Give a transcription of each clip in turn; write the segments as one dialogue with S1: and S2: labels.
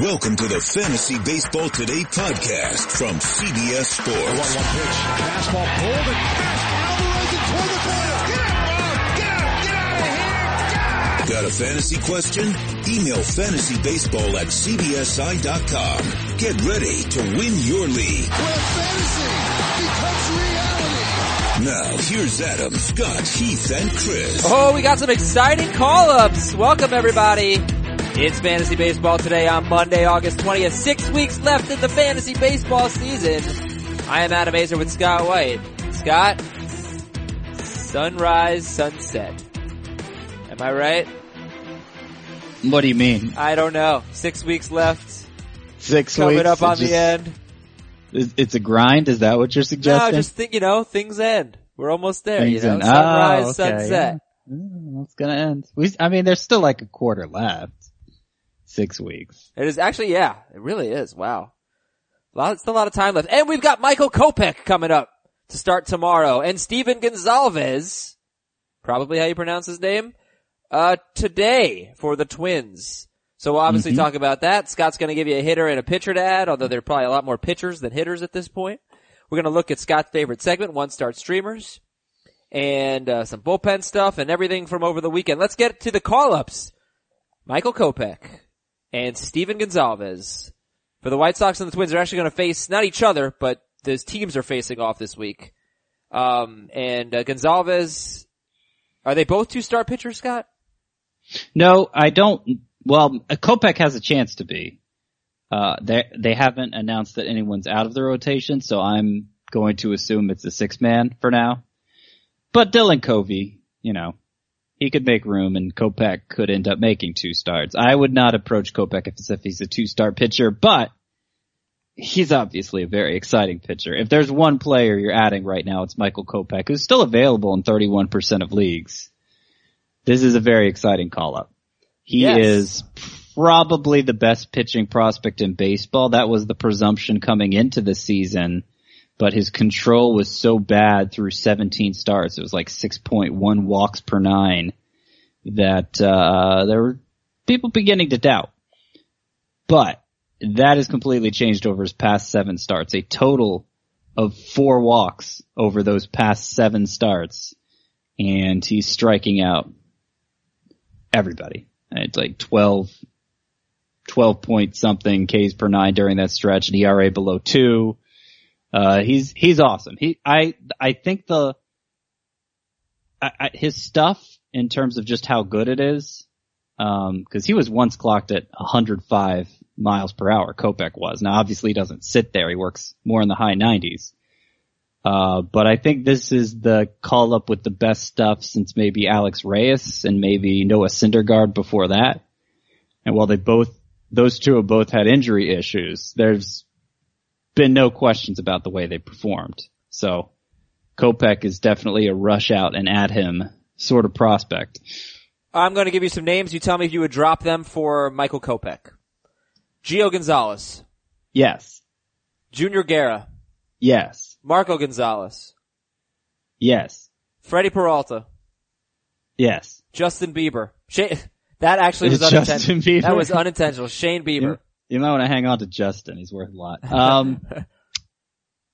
S1: Welcome to the Fantasy Baseball Today podcast from CBS Sports.
S2: One one pitch, fastball pulled and Alvarez and toward the corner. Get out, get out, get out of here!
S1: Got a fantasy question? Email fantasybaseball at cbsi.com. Get ready to win your league.
S2: Where fantasy becomes reality.
S1: Now, here's Adam, Scott, Heath, and Chris.
S3: Oh, we got some exciting call-ups. Welcome everybody. It's Fantasy Baseball today on Monday, August 20th. Six weeks left in the Fantasy Baseball season. I am Adam Aizer with Scott White. Scott, sunrise, sunset. Am I right?
S4: What do you mean?
S3: I don't know. Six weeks left.
S4: Six
S3: Coming
S4: weeks?
S3: up on
S4: just-
S3: the end.
S4: It's it's a grind. Is that what you're suggesting?
S3: No, just think, you know, things end. We're almost there,
S4: Things
S3: you know,
S4: end.
S3: sunrise,
S4: Oh, okay,
S3: sunset.
S4: yeah. It's gonna end. We, I mean, there's still like a quarter left. Six weeks.
S3: It is actually, yeah, it really is. Wow. A lot, still a lot of time left. And we've got Michael Kopech coming up to start tomorrow. And Steven Gonzalez, probably how you pronounce his name, uh, today for the Twins. So we'll obviously
S4: Mhm.
S3: talk about that. Scott's gonna give you a hitter and a pitcher to add, although there are probably a lot more pitchers than hitters at this point. We're gonna look at Scott's favorite segment, one start streamers, and, uh, some bullpen stuff and everything from over the weekend. Let's get to the call-ups. Michael Kopech and Steven Gonzalez. For the White Sox and the Twins are actually going to face not each other, but those teams are facing off this week. Um, and uh, Gonzalez, are they both two star pitchers, Scott?
S4: No, I don't. Well, Kopech has a chance to be. Uh, they they haven't announced that anyone's out of the rotation, so I'm going to assume it's a six man for now. But Dylan Covey, you know, he could make room, and Kopech could end up making two starts. I would not approach Kopech as if he's a two star pitcher, but he's obviously a very exciting pitcher. If there's one player you're adding right now, it's Michael Kopech, who's still available in 31% of leagues. This is a very exciting call up. He
S3: Yes.
S4: is probably the best pitching prospect in baseball. That was the presumption coming into the season, but his control was so bad through 17 starts. It was like 6.1 walks per nine that, uh, there were people beginning to doubt. But that has completely changed over his past seven starts. A total of four walks over those past seven starts. And he's striking out everybody. It's like 12, 12 point something Ks per nine during that stretch, an ERA below two. Uh, he's, he's awesome. He, I, I think the, I, I, his stuff in terms of just how good it is, um, cause he was once clocked at 105 miles per hour, Kopech was. Now obviously he doesn't sit there, he works more in the high 90s. Uh, but I think this is the call up with the best stuff since maybe Alex Reyes and maybe Noah Syndergaard before that. And while they both, those two have both had injury issues, there's been no questions about the way they performed. So Kopech is definitely a rush out and add him sort of prospect.
S3: I'm going to give you some names. You tell me if you would drop them for Michael Kopech. Gio Gonzalez,
S4: Yes.
S3: Junior Guerra,
S4: Yes.
S3: Marco Gonzalez,
S4: Yes.
S3: Freddie Peralta,
S4: Yes.
S3: Justin Bieber. Shane, that actually was unintentional.
S4: Bieber?
S3: That was unintentional. Shane Bieber.
S4: You, might want to hang on to Justin. He's worth a lot. Um,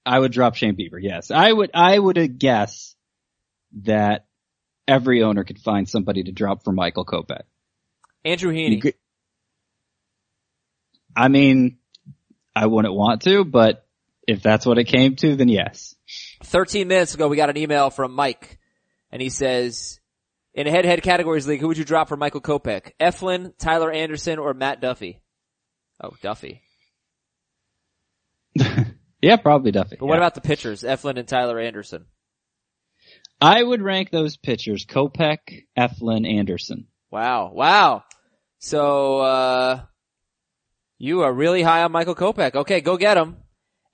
S4: I would drop Shane Bieber. Yes, I would. I would guess that every owner could find somebody to drop for Michael Kopech.
S3: Andrew Heaney.
S4: could- I mean, I wouldn't want to, but if that's what it came to, then yes.
S3: 13 minutes ago, we got an email from Mike, and he says, in a head-to-head categories league, who would you drop for Michael Kopech? Eflin, Tyler Anderson, or Matt Duffy? Oh, Duffy.
S4: Yeah, probably Duffy.
S3: But what
S4: yeah.
S3: about the pitchers, Eflin and Tyler Anderson?
S4: I would rank those pitchers: Kopech, Eflin, Anderson.
S3: Wow, wow. So, uh, you are really high on Michael Kopech. Okay, go get him.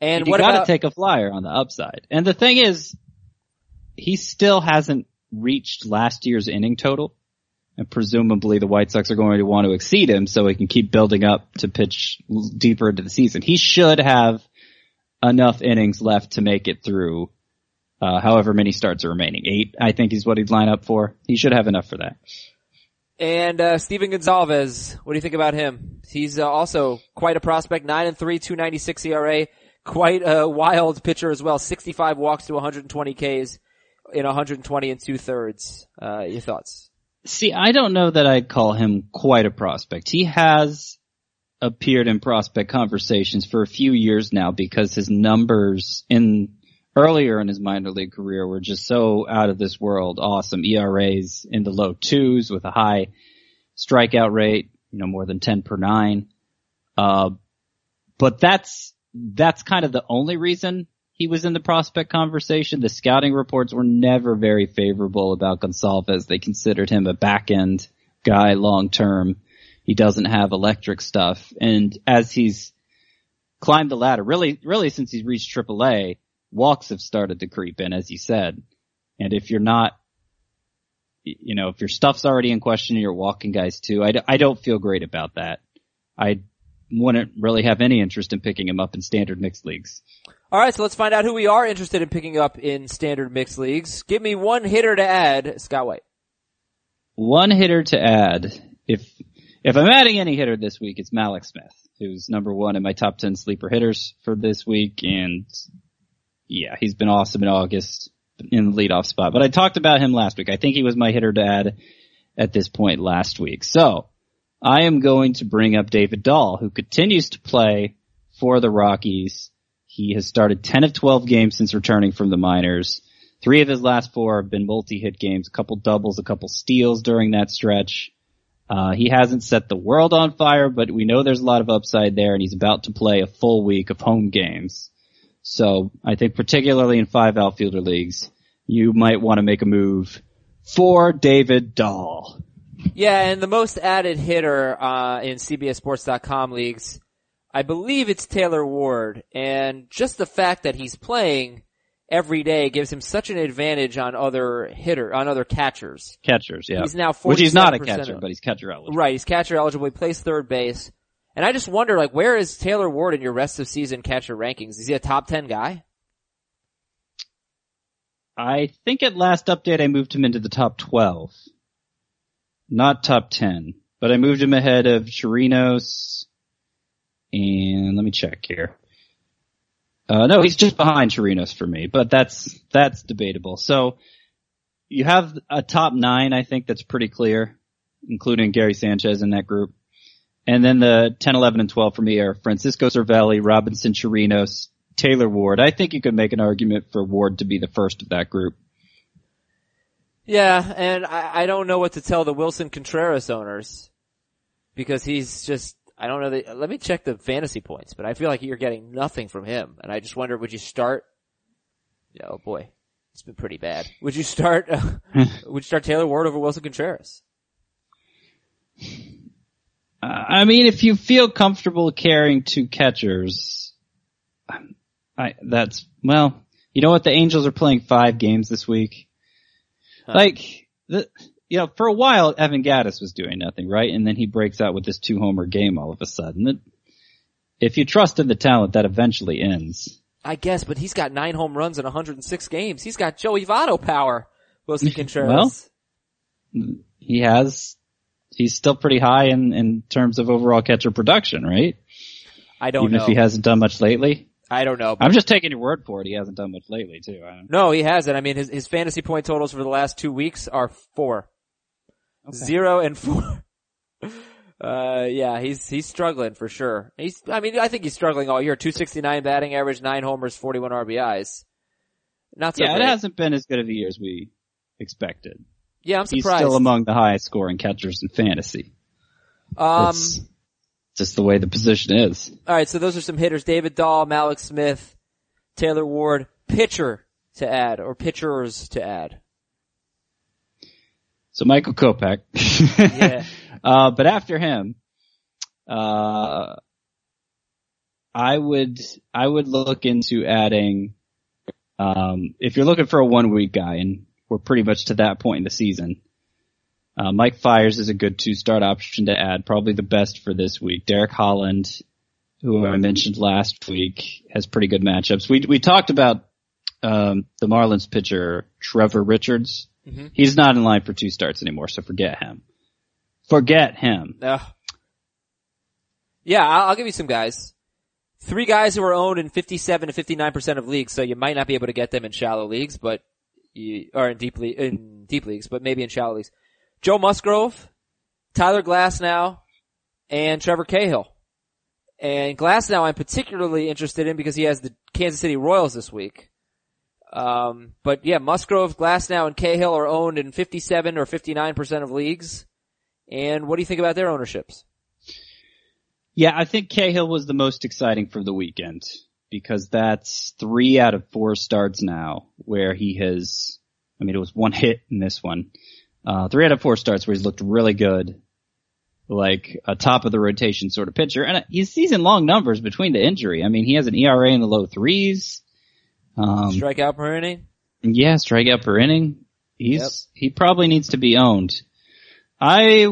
S3: And
S4: you
S3: what
S4: gotta
S3: about,
S4: take a flyer on the upside. And the thing is, he still hasn't reached last year's inning total. And presumably the White Sox are going to want to exceed him so he can keep building up to pitch deeper into the season. He should have enough innings left to make it through, uh, however many starts are remaining. Eight, I think is what he'd line up for. He should have enough for that.
S3: And uh, Steven Gonzalez, what do you think about him? He's uh, also quite a prospect, nine and three, two ninety six ERA, quite a wild pitcher as well. Sixty five walks to one hundred and twenty Ks in one hundred and twenty and two thirds. Uh, your thoughts?
S4: See, I don't know that I'd call him quite a prospect. He has appeared in prospect conversations for a few years now because his numbers in earlier in his minor league career were just so out of this world awesome. ERAs in the low twos with a high strikeout rate, you know, more than 10 per nine. Uh, but that's, that's kind of the only reason he was in the prospect conversation. The scouting reports were never very favorable about Gonsalves. They considered him a back end guy long term. He doesn't have electric stuff. And as he's climbed the ladder, really, really since he's reached AAA, walks have started to creep in, as you said. And if you're not, you know, if your stuff's already in question and you're walking guys too, I, I don't feel great about that. I wouldn't really have any interest in picking him up in standard mixed leagues.
S3: All right, so let's find out who we are interested in picking up in standard mixed leagues. Give me one hitter to add, Scott White.
S4: One hitter to add. If if I'm adding any hitter this week, it's Mallex Smith, who's number one in my top ten sleeper hitters for this week, and yeah, he's been awesome in August in the leadoff spot. But I talked about him last week. I think he was my hitter to add at this point last week. So I am going to bring up David Dahl, who continues to play for the Rockies. He has started 10 of 12 games since returning from the minors. Three of his last four have been multi-hit games, a couple doubles, a couple steals during that stretch. Uh, he hasn't set the world on fire, but we know there's a lot of upside there and he's about to play a full week of home games. So I think particularly in five outfielder leagues, you might want to make a move for David Dahl.
S3: Yeah, and the most added hitter uh, in CBSSports.com leagues, I believe it's Taylor Ward, and just the fact that he's playing every day gives him such an advantage on other hitter on other catchers.
S4: Catchers, yeah.
S3: He's now
S4: which he's not a catcher,
S3: of-
S4: but he's catcher eligible.
S3: Right, he's catcher eligible. He plays third base. And I just wonder, like, where is Taylor Ward in your rest of season catcher rankings? Is he a top 10 guy?
S4: I think at last update I moved him into the top 12. Not top 10. But I moved him ahead of Chirinos and let me check here. Uh, no, he's just behind Chirinos for me, but that's, that's debatable. So you have a top nine, I think that's pretty clear, including Gary Sanchez in that group. And then the 10, 11, and 12 for me are Francisco Cervelli, Robinson Chirinos, Taylor Ward. I think you could make an argument for Ward to be the first of that group.
S3: Yeah, and I, I don't know what to tell the Willson Contreras owners because he's just I don't know. The, let me check the fantasy points, but I feel like you're getting nothing from him, and I just wonder would you start? Oh boy, it's been pretty bad. Would you start? Uh, would you start Taylor Ward over Willson Contreras?
S4: Uh, I mean, if you feel comfortable carrying two catchers, I, that's, well, you know what? The Angels are playing five games this week.
S3: Huh.
S4: Like, the, you know, for a while, Evan Gattis was doing nothing, right? And then he breaks out with this two homer game all of a sudden. It, if you trust in the talent, that eventually ends.
S3: I guess, but he's got nine home runs in 106 games. He's got Joey Votto power. Willson Contreras.
S4: Well, he has, he's still pretty high in, in terms of overall catcher production, right?
S3: I don't
S4: Even
S3: know.
S4: if he hasn't done much lately.
S3: I don't know.
S4: I'm just taking your word for it. He hasn't done much lately too. I don't,
S3: No, he hasn't. I mean, his, his fantasy point totals for the last two weeks are four. Zero and four. Uh, yeah, he's, he's struggling for sure. He's, I mean, I think he's struggling all year. 269 batting average, nine homers, 41 RBIs. Not so
S4: yeah, it hasn't been as good of a year as we expected.
S3: yeah, I'm surprised.
S4: He's still among the highest scoring catchers in fantasy.
S3: um,
S4: just the way the position is.
S3: alright, so those are some hitters. David Dahl, Mallex Smith, Taylor Ward, pitcher to add, or pitchers to add.
S4: So Michael Kopech.
S3: Yeah.
S4: uh, but after him, uh, I would, I would look into adding, um, if you're looking for a one week guy and we're pretty much to that point in the season, uh, Mike Fiers is a good two start option to add, probably the best for this week. Derek Holland, who I mentioned last week, has pretty good matchups. We, we talked about, um, the Marlins pitcher, Trevor Richards.
S3: Mhm.
S4: He's not in line for two starts anymore, so forget him. Forget him.
S3: Ugh. Yeah, I'll, I'll give you some guys. Three guys who are owned in 57 to 59% of leagues, so you might not be able to get them in shallow leagues, but you, or in deep, le- in deep leagues, but maybe in shallow leagues. Joe Musgrove, Tyler Glasnow, and Trevor Cahill. And Glasnow I'm particularly interested in because he has the Kansas City Royals this week. Um, but yeah, Musgrove, Glasnow, and Cahill are owned in 57 or 59% of leagues. And what do you think about their ownerships?
S4: Yeah, I think Cahill was the most exciting for the weekend because that's three out of four starts now where he has, I mean, it was one hit in this one. Uh, three out of four starts where he's looked really good, like a top of the rotation sort of pitcher. And he's season long numbers between the injury. I mean, he has an ERA in the low threes. Um,
S3: Strikeout per inning?
S4: yeah, strikeout per inning. He's, he probably needs to be owned. I,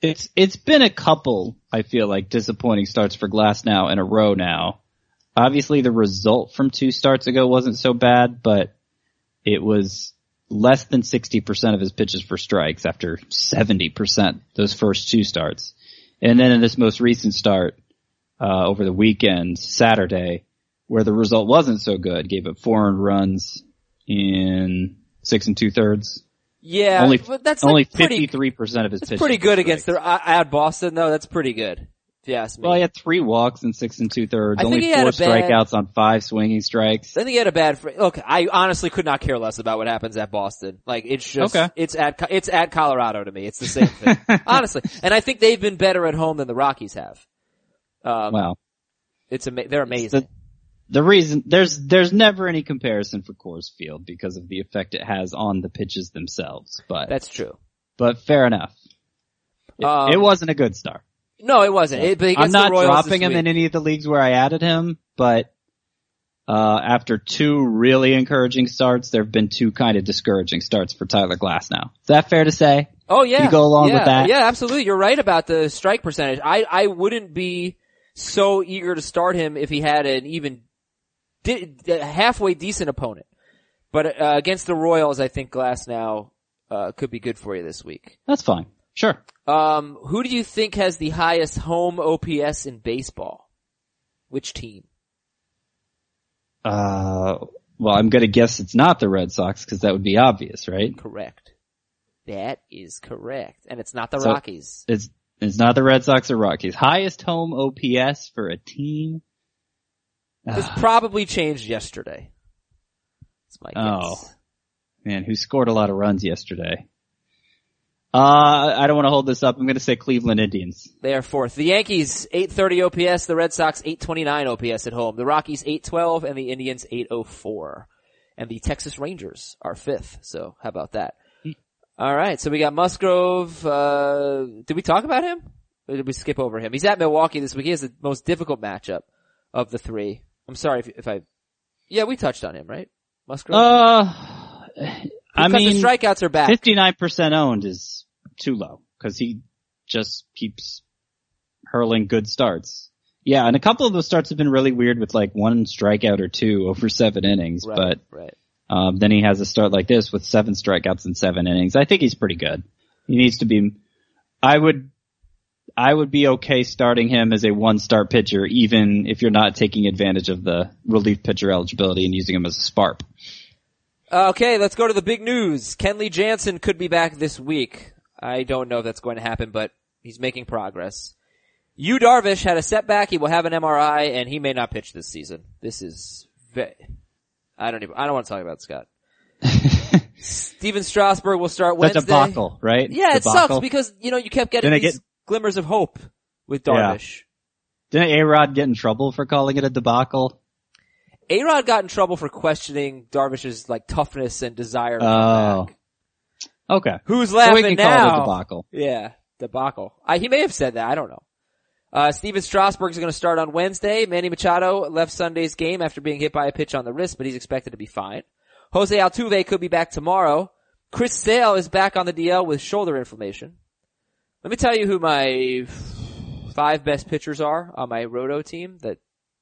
S4: it's, it's been a couple, I feel like, disappointing starts for Glasnow in a row now. Obviously the result from two starts ago wasn't so bad, but it was less than 60% of his pitches for strikes after 70% those first two starts. And then in this most recent start, uh, over the weekend, Saturday, where the result wasn't so good, gave up four earned runs in six and two thirds.
S3: Yeah,
S4: only
S3: but that's
S4: only fifty three percent of his
S3: That's
S4: pitches.
S3: pretty good against
S4: their
S3: the uh, at Boston though. That's pretty good. If you ask me.
S4: Well, he had three walks and six and two thirds.
S3: I
S4: Only four
S3: a bad-
S4: strikeouts on five swinging strikes.
S3: I think he had a bad. Look, I honestly could not care less about what happens at Boston. Like it's just,
S4: Okay.
S3: it's at, it's at Colorado to me. It's the same thing, honestly. And I think they've been better at home than the Rockies have. Um,
S4: Well,
S3: it's ama- they're amazing.
S4: the, the reason there's there's never any comparison for Coors Field because of the effect it has on the pitches themselves. But
S3: That's true.
S4: but fair enough. It,
S3: Um,
S4: it wasn't a good start.
S3: No, it wasn't. It, but
S4: I'm not dropping him in any of the leagues where I added him, but uh, after two really encouraging starts, there have been two kind of discouraging starts for Tyler Glasnow. Is that fair to say?
S3: Oh yeah,
S4: You go along
S3: yeah,
S4: with that?
S3: Yeah, absolutely. You're right about the strike percentage. I I wouldn't be so eager to start him if he had an even di- halfway decent opponent. But uh, against the Royals, I think Glasnow uh, could be good for you this week.
S4: That's fine. Sure.
S3: Um, who do you think has the highest home OPS in baseball? Which team?
S4: Uh, well, I'm gonna guess it's not the Red Sox because that would be obvious, right?
S3: Correct. That is correct, and it's not the
S4: So-
S3: Rockies.
S4: It's it's not the Red Sox or Rockies. Highest home OPS for a team.
S3: This
S4: Ah,
S3: probably changed yesterday. That's my
S4: Oh. man, who scored a lot of runs yesterday? Uh, I don't want to hold this up. I'm gonna say Cleveland Indians.
S3: They are fourth. The Yankees, 830 OPS. The Red Sox, 829 OPS at home. The Rockies, 812 and the Indians, 804. And the Texas Rangers are fifth. So how about that? Alright, so we got Musgrove, uh, did we talk about him? Or did we skip over him? He's at Milwaukee this week. He has the most difficult matchup of the three. I'm sorry if, if I, yeah, we touched on him, right? Musgrove?
S4: Uh, I
S3: because
S4: mean,
S3: the strikeouts are back.
S4: 59% owned is too low because he just keeps hurling good starts. Yeah, and a couple of those starts have been really weird with like one strikeout or two over seven innings,
S3: Right,
S4: but
S3: right.
S4: um, then he has a start like this with seven strikeouts in seven innings. I think he's pretty good. He needs to be. I would. I would be okay starting him as a one start pitcher, even if you're not taking advantage of the relief pitcher eligibility and using him as a sparp.
S3: Okay, let's go to the big news. Kenley Jansen could be back this week. I don't know if that's going to happen, but he's making progress. Yu Darvish had a setback. He will have an MRI, and he may not pitch this season. This is ve- I don't even. I don't want to talk about Scott. Stephen Strasburg will start Wednesday.
S4: debacle, right?
S3: Yeah, it sucks because you know you kept getting
S4: it
S3: these
S4: get-
S3: glimmers of hope with Darvish. Yeah.
S4: Didn't A-Rod get in trouble for calling it a debacle?
S3: A-Rod got in trouble for questioning Darvish's like toughness and desire to
S4: Oh.
S3: back.
S4: Okay.
S3: Who's laughing
S4: So we can
S3: now?
S4: call it a debacle.
S3: Yeah, debacle. I, he may have said that. I don't know. Uh, Stephen Strasburg is going to start on Wednesday. Manny Machado left Sunday's game after being hit by a pitch on the wrist, but he's expected to be fine. Jose Altuve could be back tomorrow. Chris Sale is back on the DL with shoulder inflammation. Let me tell you who my five best pitchers are on my roto team that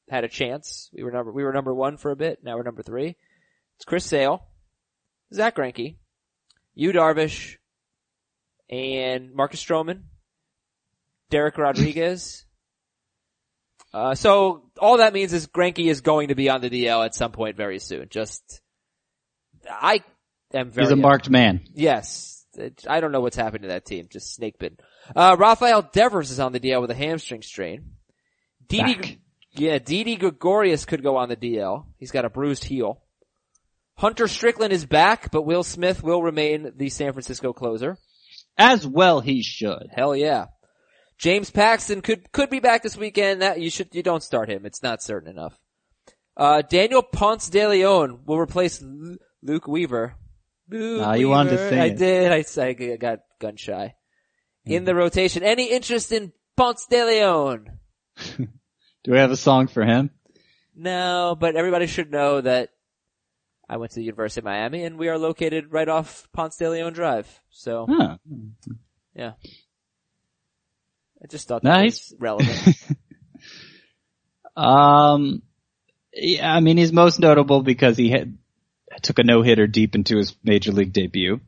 S3: had a chance. We were number, we were number one for a bit. Now we're number three. It's Chris Sale, Zack Greinke, Yu Darvish, and Marcus Stroman, Dereck Rodriguez. Uh, so all that means is Greinke is going to be on the DL at some point very soon. Just, I am very.
S4: He's a marked man.
S3: Yes. I don't know what's happened to that team. Just snake bitten. Uh, Rafael Devers is on the DL with a hamstring strain. Didi, yeah, Didi Gregorius could go on the DL. He's got a bruised heel. Hunter Strickland is back, but Will Smith will remain the San Francisco closer.
S4: As well he should.
S3: Hell yeah. James Paxton could, could be back this weekend. That, you should, you don't start him. It's not certain enough. Uh, Daniel Ponce de Leon will replace Lu- Luke Weaver. Luke
S4: Ah, you wanted to
S3: Weaver.
S4: sing
S3: I
S4: it.
S3: did. I, I got gun shy. In the rotation. Any interest in Ponce de Leon?
S4: Do we have a song for him?
S3: No, but everybody should know that I went to the University of Miami and we are located right off Ponce de Leon Drive. So,
S4: Huh.
S3: yeah. I just thought that
S4: Nice.
S3: was relevant.
S4: Um, yeah, I mean, he's most notable because he had, took a no hitter deep into his major league debut.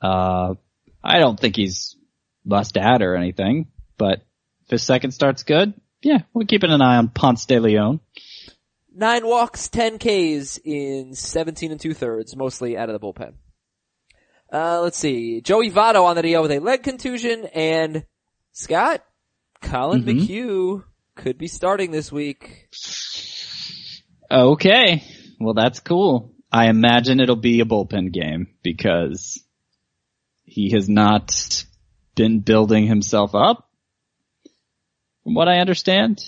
S4: Uh, I don't think he's must add or anything, but if his second start's good, yeah, we're keeping an eye on Ponce de Leon.
S3: Nine walks, 10 Ks in 17 and two thirds, mostly out of the bullpen. Uh, let's see. Joey Votto on the DL with a leg contusion and Scott, Collin
S4: Mhm.
S3: McHugh could be starting this week.
S4: Okay. Well, that's cool. I imagine it'll be a bullpen game because he has not been building himself up from what I understand.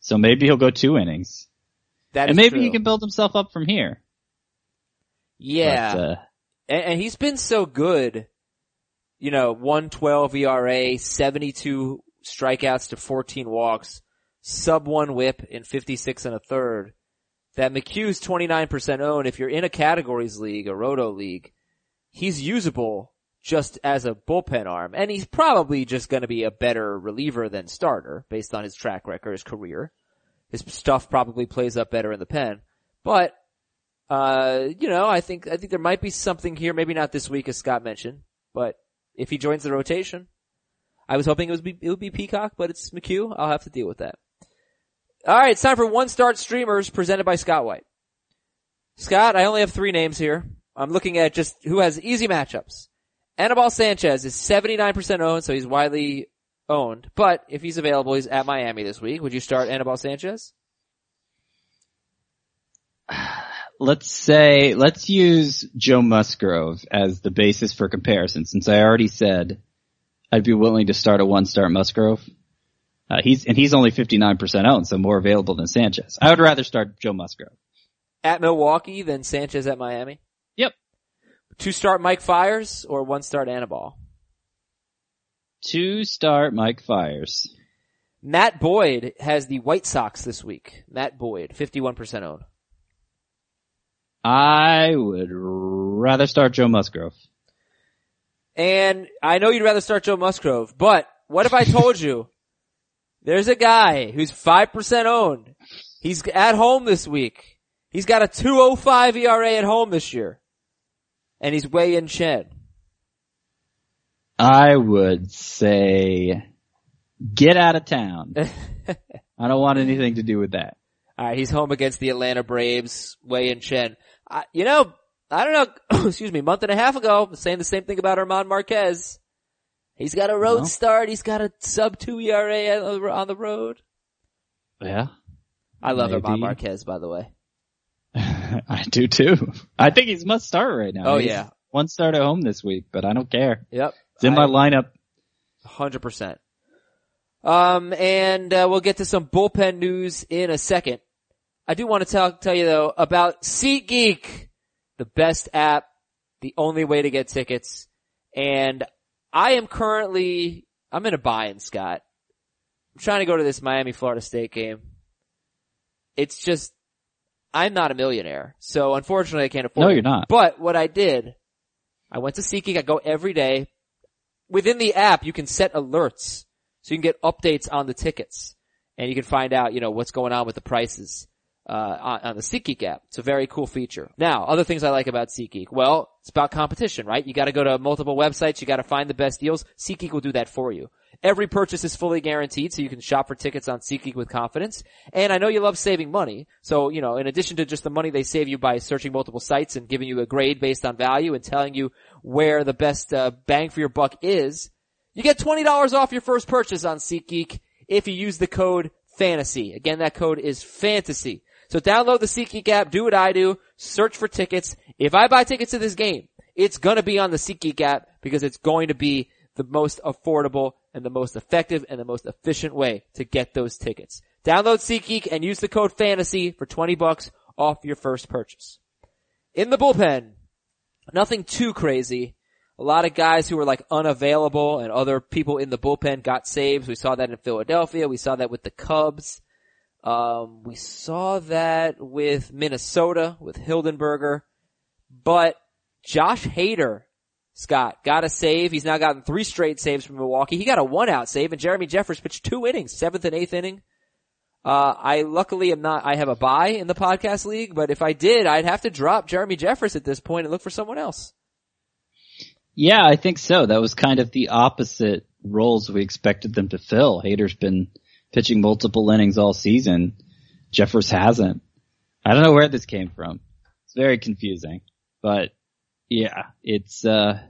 S4: So maybe he'll go two innings
S3: That
S4: and maybe he can build himself up from here.
S3: Yeah.
S4: But, uh,
S3: and, and he's been so good. You know, 112 ERA, 72 strikeouts to 14 walks, sub one whip in 56 and a third. That McHugh's 29% owned. If you're in a categories league, a roto league, he's usable just as a bullpen arm. And he's probably just going to be a better reliever than starter based on his track record, his career. His stuff probably plays up better in the pen. But uh, you know, I think, I think there might be something here, maybe not this week as Scott mentioned, but if he joins the rotation, I was hoping it was be, it would be Peacock, but it's McHugh. I'll have to deal with that. Alright, it's time for one start streamers presented by Scott White. Scott, I only have three names here. I'm looking at just who has easy matchups. Anibal Sanchez is 79% owned, so he's widely owned, but if he's available, he's at Miami this week. Would you start Anibal Sanchez?
S4: let's say, let's use Joe Musgrove as the basis for comparison since I already said I'd be willing to start a one start Musgrove. Uh, he's, and he's only 59% owned, so more available than Sanchez. I would rather start Joe Musgrove.
S3: At Milwaukee than Sanchez at Miami? Two start Mike Fiers or one start Anibal?
S4: Two start Mike Fiers.
S3: Matt Boyd has the White Sox this week. Matt Boyd, 51% owned.
S4: I would rather start Joe Musgrove.
S3: And I know you'd rather start Joe Musgrove, but what if I told you there's a guy who's 5% owned. He's at home this week. He's got a 205 ERA at home this year. And he's Wei-Yin Chen.
S4: I would say get out of town. I don't want anything to do with that.
S3: Alright, he's home against the Atlanta Braves, Wei-Yin Chen. I, you know, I don't know, excuse me, a month and a half ago, saying the same thing about German Marquez. He's got a road start, he's got a sub two ERA on the- on the road.
S4: Yeah.
S3: I love
S4: Maybe.
S3: German Marquez, by the way.
S4: I do too. I think he's must start right now.
S3: Oh,
S4: He's
S3: yeah.
S4: One start at home this week, but I don't care.
S3: Yep.
S4: It's in
S3: I-
S4: my lineup.
S3: Hundred percent. Um, and uh, we'll get to some bullpen news in a second. I do want to tell tell you though about SeatGeek, the best app, the only way to get tickets, and I am currently I'm in a buy-in, Scott. I'm trying to go to this Miami Florida State game. It's just I'm not a millionaire, so unfortunately I can't afford.
S4: No,
S3: it.
S4: you're not.
S3: But what I did, I went to SeatGeek. I go every day within the app, you can set alerts so you can get updates on the tickets and you can find out, you know, what's going on with the prices. uh, on, on the SeatGeek app. It's a very cool feature. Now, other things I like about SeatGeek. Well, it's about competition, right? You gotta go to multiple websites, you gotta find the best deals. SeatGeek will do that for you. Every purchase is fully guaranteed, so you can shop for tickets on SeatGeek with confidence. And I know you love saving money, so, you know, in addition to just the money they save you by searching multiple sites and giving you a grade based on value and telling you where the best uh, bang for your buck is, you get $20 off your first purchase on SeatGeek if you use the code FANTASY. Again, that code is FANTASY. So download the SeatGeek app, do what I do, search for tickets. If I buy tickets to this game, it's gonna be on the SeatGeek app because it's going to be the most affordable and the most effective and the most efficient way to get those tickets. Download SeatGeek and use the code FANTASY for 20 bucks off your first purchase. In the bullpen, nothing too crazy. A lot of guys who were like unavailable and other people in the bullpen got saves. We saw that in Philadelphia. We saw that with the Cubs. Um, we saw that with Minnesota, with Hildenberger. But Josh Hader, Scott, got a save. He's now gotten three straight saves from Milwaukee. He got a one out save and Jeremy Jeffress pitched two innings, seventh and eighth inning. Uh, I luckily am not, I have a buy in the podcast league, but if I did, I'd have to drop Jeremy Jeffress at this point and look for someone else.
S4: Yeah, I think so. That was kind of the opposite roles we expected them to fill. Hader's been pitching multiple innings all season. Jeffress hasn't. I don't know where this came from. It's very confusing, but yeah, it's, uh,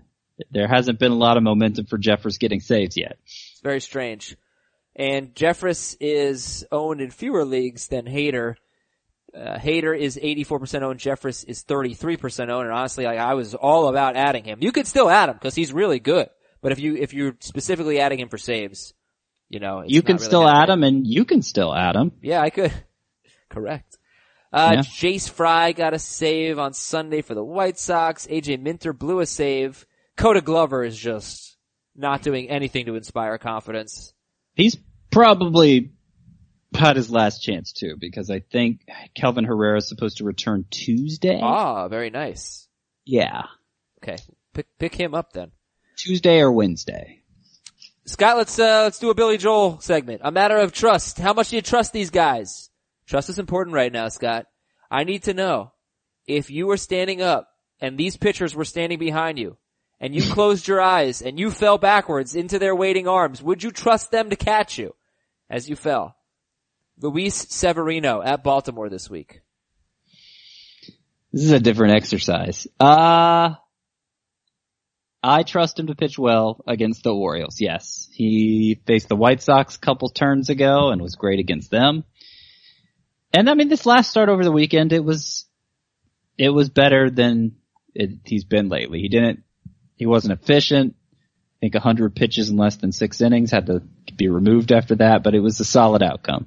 S4: there hasn't been a lot of momentum for Jeffress getting saves yet.
S3: It's very strange. And Jeffress is owned in fewer leagues than Hader. Uh, Hader is 84% owned. Jeffress is 33% owned. And honestly, like, I was all about adding him. You could still add him because he's really good. But if you, if you're specifically adding him for saves, you know,
S4: you can still
S3: happening.
S4: add him and you can still add him.
S3: Yeah, I could. Correct. Uh,
S4: Yeah.
S3: Jace Fry got a save on Sunday for the White Sox. AJ Minter blew a save. Koda Glover is just not doing anything to inspire confidence.
S4: He's probably had his last chance too, because I think Kelvin Herrera is supposed to return Tuesday.
S3: Ah, very nice.
S4: Yeah.
S3: Okay. Pick, pick him up then.
S4: Tuesday or Wednesday.
S3: Scott, let's, uh, let's do a Billy Joel segment. A matter of trust. How much do you trust these guys? Trust is important right now, Scott. I need to know if you were standing up and these pitchers were standing behind you and you closed your eyes and you fell backwards into their waiting arms, would you trust them to catch you as you fell? Luis Severino at Baltimore this week.
S4: This is a different exercise. Uh, I trust him to pitch well against the Orioles. Yes. He faced the White Sox a couple turns ago and was great against them. And I mean, this last start over the weekend, it was, it was better than it, he's been lately. He didn't, he wasn't efficient. I think 100 pitches in less than six innings had to be removed after that, but it was a solid outcome.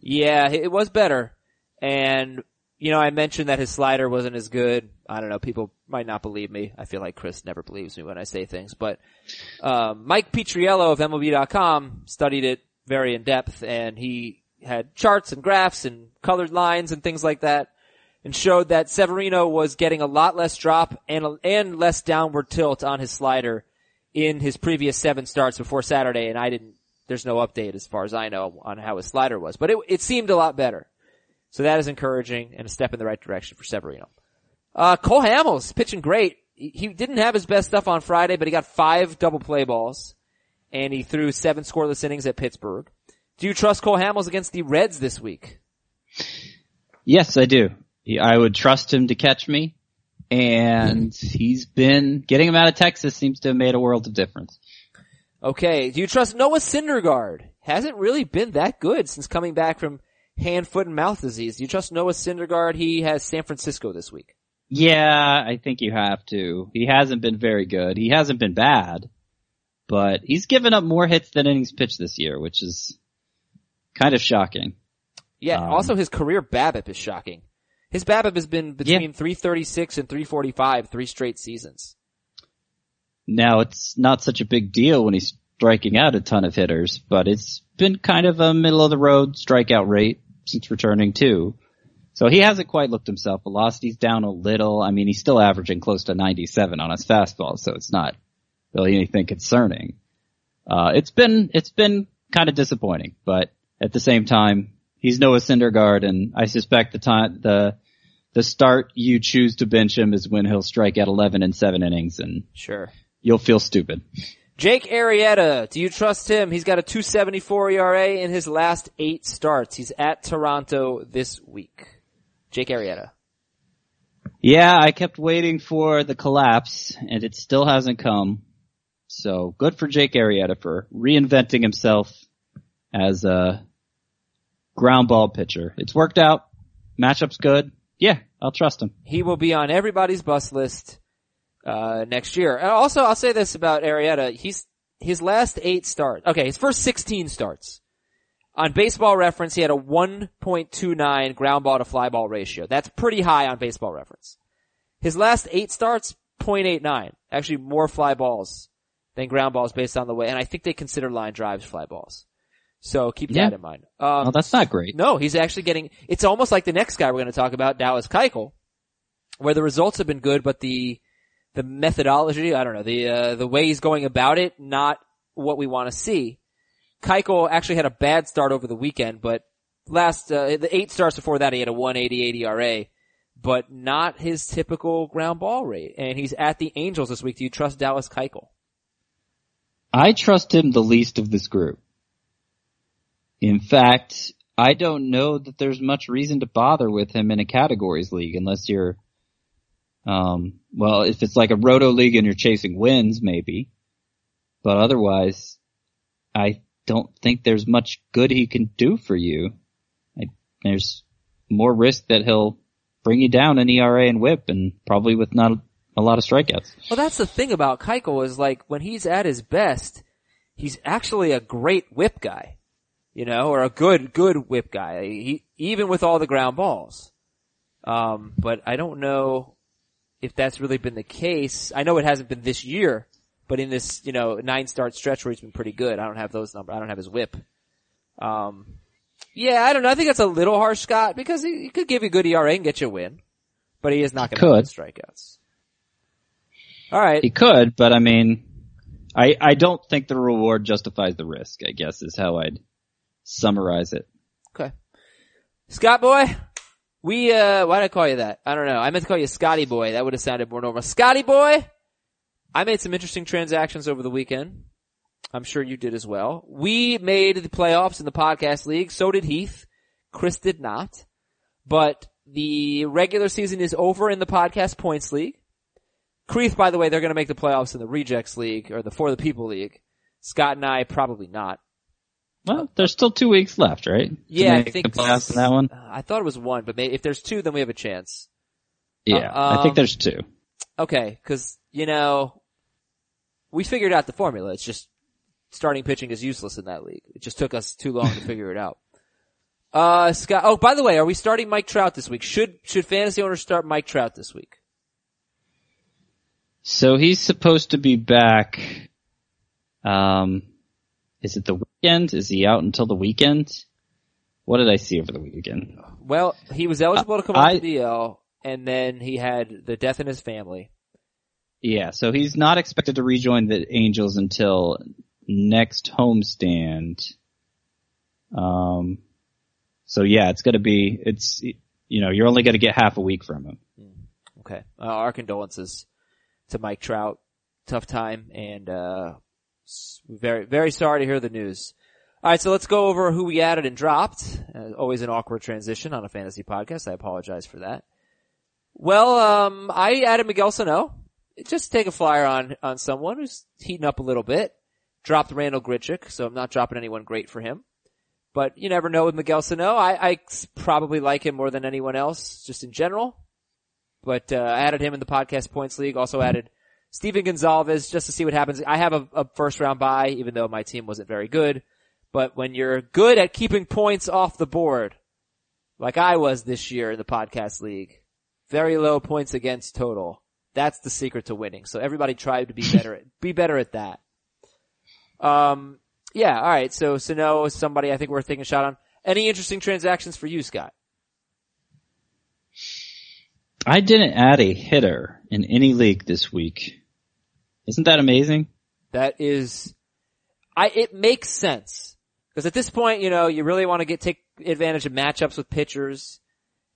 S3: Yeah, it was better. And, you know, I mentioned that his slider wasn't as good. I don't know, people might not believe me. I feel like Chris never believes me when I say things, but, um, Mike Petriello of MLB.com studied it very in depth and he had charts and graphs and colored lines and things like that and showed that Severino was getting a lot less drop and, and less downward tilt on his slider in his previous seven starts before Saturday and I didn't, there's no update as far as I know on how his slider was, but it, it seemed a lot better. So that is encouraging and a step in the right direction for Severino. Uh, Cole Hamels pitching great. He, he didn't have his best stuff on Friday, but he got five double play balls and he threw seven scoreless innings at Pittsburgh. Do you trust Cole Hamels against the Reds this week?
S4: Yes, I do. I would trust him to catch me. And hmm. he's been, getting him out of Texas seems to have made a world of difference.
S3: Okay. Do you trust Noah Syndergaard? Hasn't really been that good since coming back from hand, foot, and mouth disease. Do you trust Noah Syndergaard? He has San Francisco this week.
S4: Yeah, I think you have to. He hasn't been very good. He hasn't been bad, but he's given up more hits than innings pitched this year, which is kind of shocking.
S3: Yeah.
S4: Um,
S3: also his career BABIP is shocking. His BABIP has been between 336 and 345 three straight seasons.
S4: Now it's not such a big deal when he's striking out a ton of hitters, but it's been kind of a middle of the road strikeout rate since returning too. So he hasn't quite looked himself. Velocity's down a little. I mean, he's still averaging close to 97 on his fastball, so it's not really anything concerning. Uh, it's been, it's been kind of disappointing, but at the same time, He's Noah Syndergaard, and I suspect the time the the start you choose to bench him is when he'll strike at 11 and seven innings, and
S3: Sure.
S4: you'll feel stupid.
S3: Jake Arrieta, do you trust him? He's got a 274 ERA in his last eight starts. He's at Toronto this week. Jake Arrieta.
S4: Yeah, I kept waiting for the collapse, and it still hasn't come. So good for Jake Arrieta for reinventing himself as a ground ball pitcher. It's worked out. Matchup's good. Yeah, I'll trust him.
S3: He will be on everybody's bus list uh, next year. And also, I'll say this about Arrieta. He's his last eight starts. Okay, his first 16 starts. On baseball reference, he had a 1.29 ground ball to fly ball ratio. That's pretty high on baseball reference. His last eight starts, 0.89. Actually more fly balls than ground balls based on the way, and I think they consider line drives fly balls. So keep
S4: Yeah.
S3: that in mind. Um,
S4: Well, that's not great.
S3: no, he's actually getting, it's almost like the next guy we're going to talk about, Dallas Keuchel, where the results have been good, but the, the methodology, I don't know, the, uh, the way he's going about it, not what we want to see. Keuchel actually had a bad start over the weekend, but last, uh, the eight starts before that, he had a 188 ERA, but not his typical ground ball rate. And he's at the Angels this week. Do you trust Dallas Keuchel?
S4: I trust him the least of this group. In fact, I don't know that there's much reason to bother with him in a categories league unless you're, um, well, if it's like a roto league and you're chasing wins, maybe. But otherwise, I don't think there's much good he can do for you. I, there's more risk that he'll bring you down in ERA and whip and probably with not a lot of strikeouts.
S3: Well, that's the thing about Keuchel is like when he's at his best, he's actually a great whip guy, you know, or a good, good whip guy. He, even with all the ground balls. Um, but I don't know if that's really been the case. I know it hasn't been this year, but in this, you know, nine start stretch where he's been pretty good. I don't have those numbers. I don't have his whip. Um, yeah, I don't know. I think that's a little harsh, Scott, because he, he could give you a good ERA and get you a win, but he is not going to strikeouts. All right.
S4: He could, but I mean, I I don't think the reward justifies the risk. I guess is how I'd summarize it.
S3: Okay. Scott boy, we, uh, why did I call you that? I don't know. I meant to call you Scotty boy. That would have sounded more normal. Scotty boy, I made some interesting transactions over the weekend. I'm sure you did as well. We made the playoffs in the podcast league. So did Heath. Chris did not. But the regular season is over in the podcast points league. Creeth, by the way, they're going to make the playoffs in the rejects league or the for the people league. Scott and I probably not.
S4: Well, there's still two weeks left, right?
S3: Yeah, I think
S4: the playoffs in that one.
S3: Uh, I thought it was one, but may if there's two, then we have a chance.
S4: Yeah,
S3: uh,
S4: I think
S3: um,
S4: there's two.
S3: Okay, because you know we figured out the formula. It's just starting pitching is useless in that league. It just took us too long to figure it out. Uh, Scott. Oh, by the way, are we starting Mike Trout this week? Should should fantasy owners start Mike Trout this week?
S4: So he's supposed to be back. Um, is it the weekend? Is he out until the weekend? What did I see over the weekend?
S3: Well, he was eligible to come
S4: I-
S3: off the DL, and then he had the death in his family.
S4: Yeah, so he's not expected to rejoin the Angels until next homestand. Um, so yeah, it's gonna be, it's, you know, you're only gonna get half a week from him.
S3: Okay. Uh, our condolences to Mike Trout. Tough time and, uh, very, very sorry to hear the news. Alright, so let's go over who we added and dropped. Uh, always an awkward transition on a fantasy podcast. I apologize for that. Well, um, I added Miguel Sano. Just take a flyer on, on someone who's heating up a little bit. Dropped Randall Grichuk, so I'm not dropping anyone great for him. But you never know with Miguel Sano. I probably like him more than anyone else, just in general but uh, I added him in the podcast points league. Also added Steven Gonzalez just to see what happens. I have a, a first round buy, even though my team wasn't very good. But when you're good at keeping points off the board, like I was this year in the podcast league, very low points against total. That's the secret to winning. So everybody try to be better at, be better at that. Um, yeah, alright. So Sano is somebody I think worth taking a shot on. Any interesting transactions for you, Scott?
S4: I didn't add a hitter in any league this week. Isn't that amazing?
S3: That is, I, it makes sense. Because at this point, you know, you really want to get take advantage of matchups with pitchers.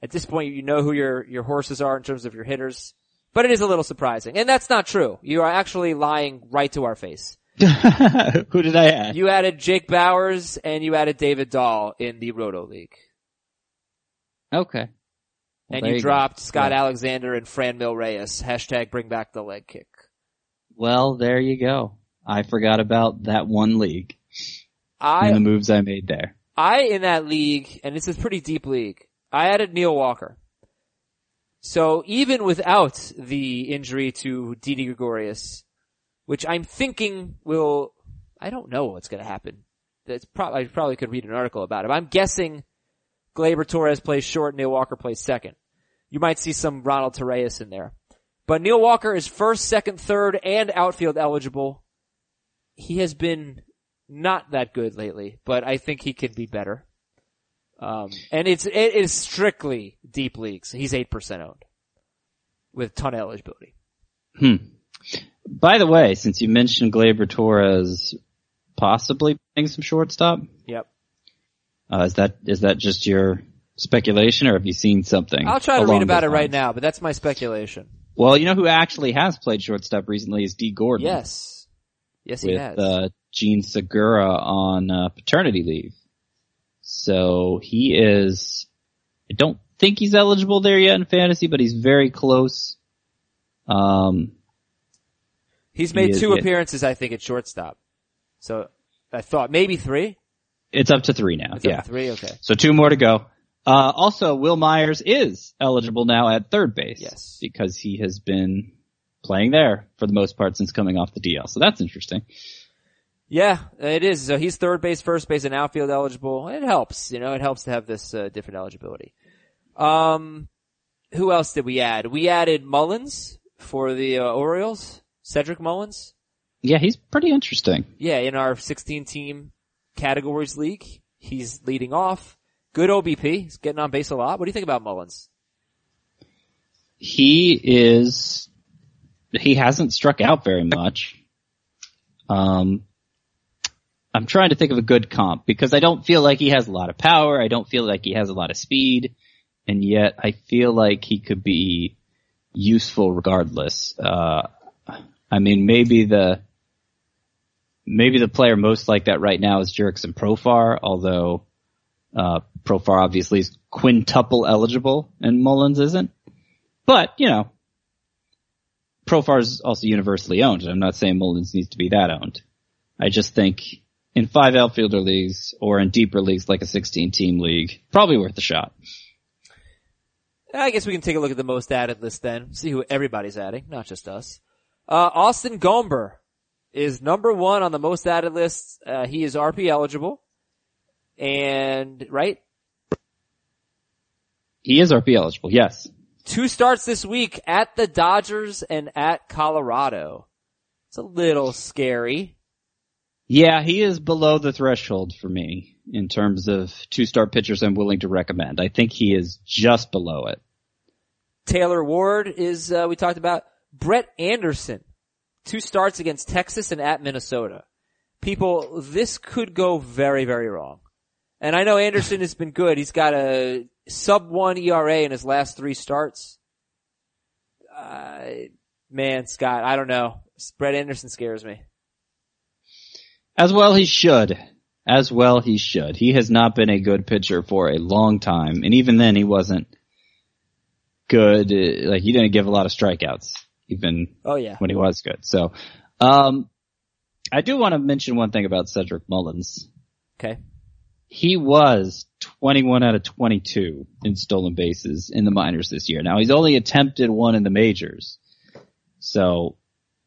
S3: At this point, you know who your your horses are in terms of your hitters. But it is a little surprising, and that's not true. You are actually lying right to our face.
S4: Who did I add?
S3: You added Jake Bauers and you added David Dahl in the Roto League,
S4: Okay. Well,
S3: and you,
S4: go.
S3: dropped Scott
S4: Yeah.
S3: Alexander and Franmil Reyes. Hashtag bring back the leg kick.
S4: Well, there you go. I forgot about that one league
S3: I
S4: and the moves I made there.
S3: I in that league, and this is pretty deep league, I added Neil Walker. So even without the injury to Didi Gregorius, which I'm thinking will, I don't know what's going to happen. That's probably I probably could read an article about it. But I'm guessing Gleyber Torres plays short, Neil Walker plays second. You might see some Ronald Torreyes in there. But Neil Walker is first, second, third, and outfield eligible. He has been not that good lately, but I think he could be better. Um, and it's, it is strictly deep leagues. He's 8% owned with ton of eligibility.
S4: Hmm. By the way, since you mentioned Gleyber Torres possibly playing some shortstop,
S3: Yep.
S4: uh, is that is that just your speculation, or have you seen something?
S3: I'll try to read about it right now, but that's my speculation.
S4: Well, you know who actually has played shortstop recently is Dee Gordon.
S3: Yes. Yes, he
S4: with
S3: has.
S4: uh, Jean Segura on uh, paternity leave. So he is. I don't think he's eligible there yet in fantasy, but he's very close. Um,
S3: He's made
S4: is-
S3: two
S4: yeah.
S3: appearances, I think, at shortstop. So I thought maybe three.
S4: it's up to three now.
S3: It's
S4: yeah.
S3: three. Okay.
S4: So two more to go. Uh, also, Wil Myers is eligible now at third base.
S3: Yes.
S4: Because he has been playing there for the most part since coming off the DL. So that's interesting.
S3: Yeah, it is. So he's third base, first base, and outfield eligible. It helps, you know, it helps to have this uh, different eligibility. Um, who else did we add? We added Mullins for the uh, Orioles. Cedric Mullins.
S4: Yeah, he's pretty interesting.
S3: Yeah, in our 16 team categories league, he's leading off. Good OBP. He's getting on base a lot. What do you think about Mullins?
S4: He is, he hasn't struck out very much. Um, I'm trying to think of a good comp because I don't feel like he has a lot of power. I don't feel like he has a lot of speed. And yet I feel like he could be useful regardless. Uh, I mean, maybe the, maybe the player most like that right now is Jurickson Profar, although, uh, Profar obviously is quintuple eligible and Mullins isn't. But, you know, Profar is also universally owned. and I'm not saying Mullins needs to be that owned. I just think in five outfielder leagues or in deeper leagues like a 16 team league, probably worth a shot.
S3: I guess we can take a look at the most added list then, see who everybody's adding, not just us. Uh, Austin Gomber is number one on the most added list. Uh, he is RP eligible. And, right?
S4: He is RP eligible, yes.
S3: Two starts this week at the Dodgers and at Colorado. It's a little scary.
S4: Yeah, he is below the threshold for me in terms of two star pitchers I'm willing to recommend. I think he is just below it.
S3: Taylor Ward is, uh, we talked about. Brett Anderson. Two starts against Texas and at Minnesota. People, this could go very, very wrong. And I know Anderson has been good. He's got a sub one ERA in his last three starts. Uh, man, Scott, I don't know. Brett Anderson scares me.
S4: As well he should. As well he should. He has not been a good pitcher for a long time. And even then he wasn't good. uh, Like he didn't give a lot of strikeouts. Even
S3: Oh yeah.
S4: when he was good. So, um, I do want to mention one thing about Cedric Mullins.
S3: Okay.
S4: He was 21 out of 22 in stolen bases in the minors this year. Now he's only attempted one in the majors. So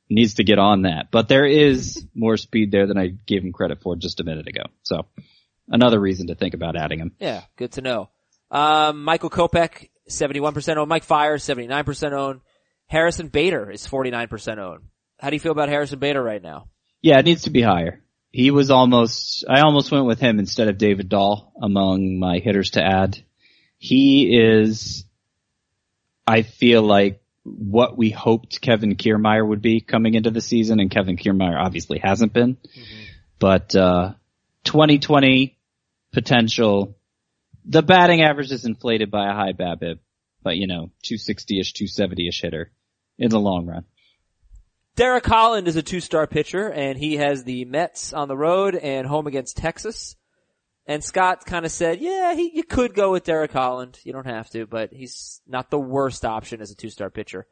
S4: needs to get on that. But there is more speed there than I gave him credit for just a minute ago. So another reason to think about adding him.
S3: Yeah, good to know. Um, Michael Kopech, 71% owned. Mike Fiers, 79% owned. Harrison Bader is 49% owned. How do you feel about Harrison Bader right now?
S4: Yeah, it needs to be higher. He was almost, I almost went with him instead of David Dahl among my hitters to add. He is, I feel like what we hoped Kevin Kiermaier would be coming into the season and Kevin Kiermaier obviously hasn't been. But, uh, 2020 potential. The batting average is inflated by a high BABIP, but you know, 260-ish, 270-ish hitter in the long run.
S3: Derek Holland is a two-star pitcher, and he has the Mets on the road and home against Texas. And Scott kind of said, yeah, he, you could go with Derek Holland. You don't have to, but he's not the worst option as a two-star pitcher.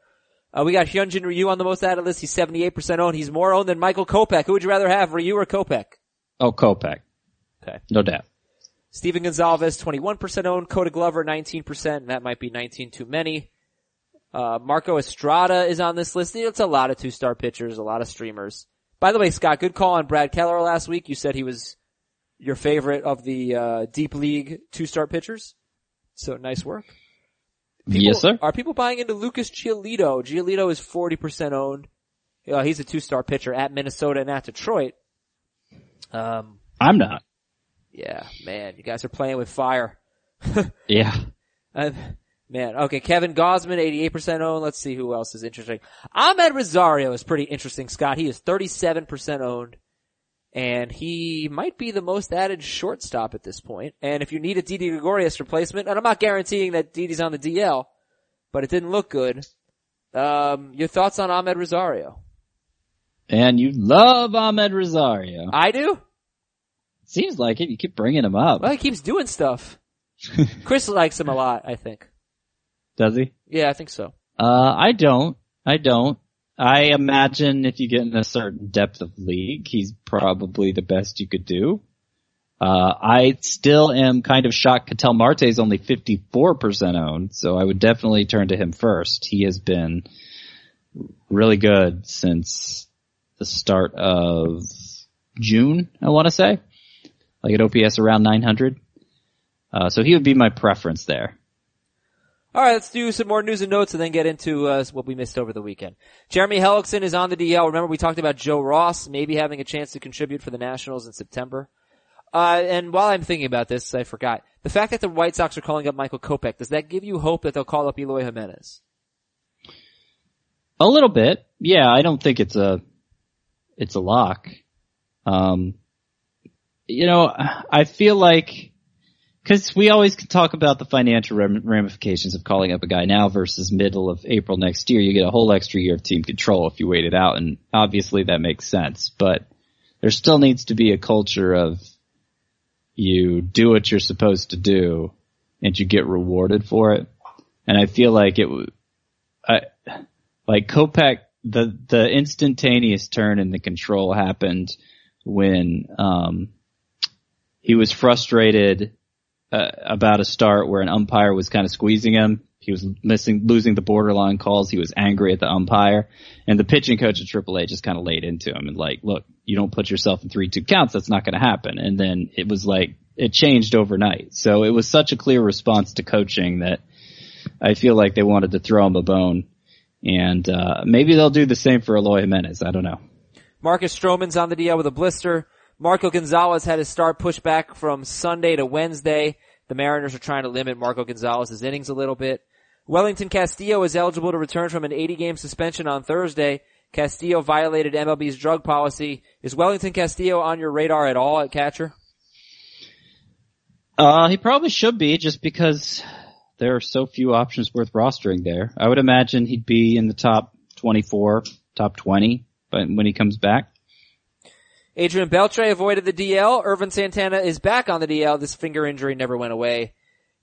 S3: Uh, we got Hyunjin Ryu on the most added list. He's 78% owned. He's more owned than Michael Kopech. Who would you rather have, Ryu or Kopech?
S4: Oh, Kopech.
S3: Okay.
S4: No doubt.
S3: Steven Gonzalez, 21% owned. Koda Glover, 19%. That might be 19 too many. Uh, Marco Estrada is on this list. It's a lot of two-star pitchers, a lot of streamers. By the way, Scott, good call on Brad Keller last week. You said he was your favorite of the uh, deep league two-star pitchers. So nice work. People-
S4: yes, sir.
S3: Are people buying into Lucas Giolito? Giolito is 40% owned. Uh, he's a two-star pitcher at Minnesota and at Detroit. Um,
S4: I'm not.
S3: yeah, man, you guys are playing with fire.
S4: Yeah.
S3: Uh, man, okay, Kevin Gausman, 88% owned. Let's see who else is interesting. Amed Rosario is pretty interesting, Scott. He is 37% owned. And he might be the most added shortstop at this point. And if you need a Didi Gregorius replacement, and I'm not guaranteeing that Didi's on the DL, but it didn't look good. Um, your thoughts on Amed Rosario?
S4: And you love Amed Rosario.
S3: I do?
S4: Seems like it. You keep bringing him up.
S3: Well, he keeps doing stuff. Chris likes him a lot, I think.
S4: Does he?
S3: Yeah, I think so.
S4: Uh, I don't. I don't. I imagine if you get in a certain depth of league, he's probably the best you could do. Uh, I still am kind of shocked Ketel Marte is only 54% owned, so I would definitely turn to him first. He has been really good since the start of June, I want to say. Like at OPS around 900. Uh, so he would be my preference there.
S3: All right, let's do some more news and notes and then get into uh, what we missed over the weekend. Jeremy Hellickson is on the DL. Remember we talked about Joe Ross maybe having a chance to contribute for the Nationals in September. Uh, and while I'm thinking about this, I forgot. The fact that the White Sox are calling up Michael Kopech, does that give you hope that they'll call up Eloy Jimenez?
S4: A little bit. Yeah, I don't think it's a, it's a lock. Um, you know, I feel like, cause we always can talk about the financial ramifications of calling up a guy now versus middle of April next year. You get a whole extra year of team control if you wait it out and obviously that makes sense, but there still needs to be a culture of you do what you're supposed to do and you get rewarded for it. And I feel like it I, like Kopech, the, the instantaneous turn in the control happened when, um, he was frustrated uh, about a start where an umpire was kind of squeezing him. He was missing, losing the borderline calls. He was angry at the umpire and the pitching coach at AAA just kind of laid into him and like, look, you don't put yourself in three, two counts. That's not going to happen. And then it was like, it changed overnight. So it was such a clear response to coaching that I feel like they wanted to throw him a bone and, uh, maybe they'll do the same for Eloy Jimenez. I don't know.
S3: Marcus Stroman's on the DL with a blister. Marco Gonzalez had his start pushed back from Sunday to Wednesday. The Mariners are trying to limit Marco Gonzalez's innings a little bit. Wellington Castillo is eligible to return from an 80 game suspension on Thursday. Castillo violated MLB's drug policy. Is Wellington Castillo on your radar at all at catcher?
S4: Uh, he probably should be just because there are so few options worth rostering there. I would imagine he'd be in the top 24, top 20, but when he comes back.
S3: Adrian Beltre avoided the DL. Ervin Santana is back on the DL. This finger injury never went away.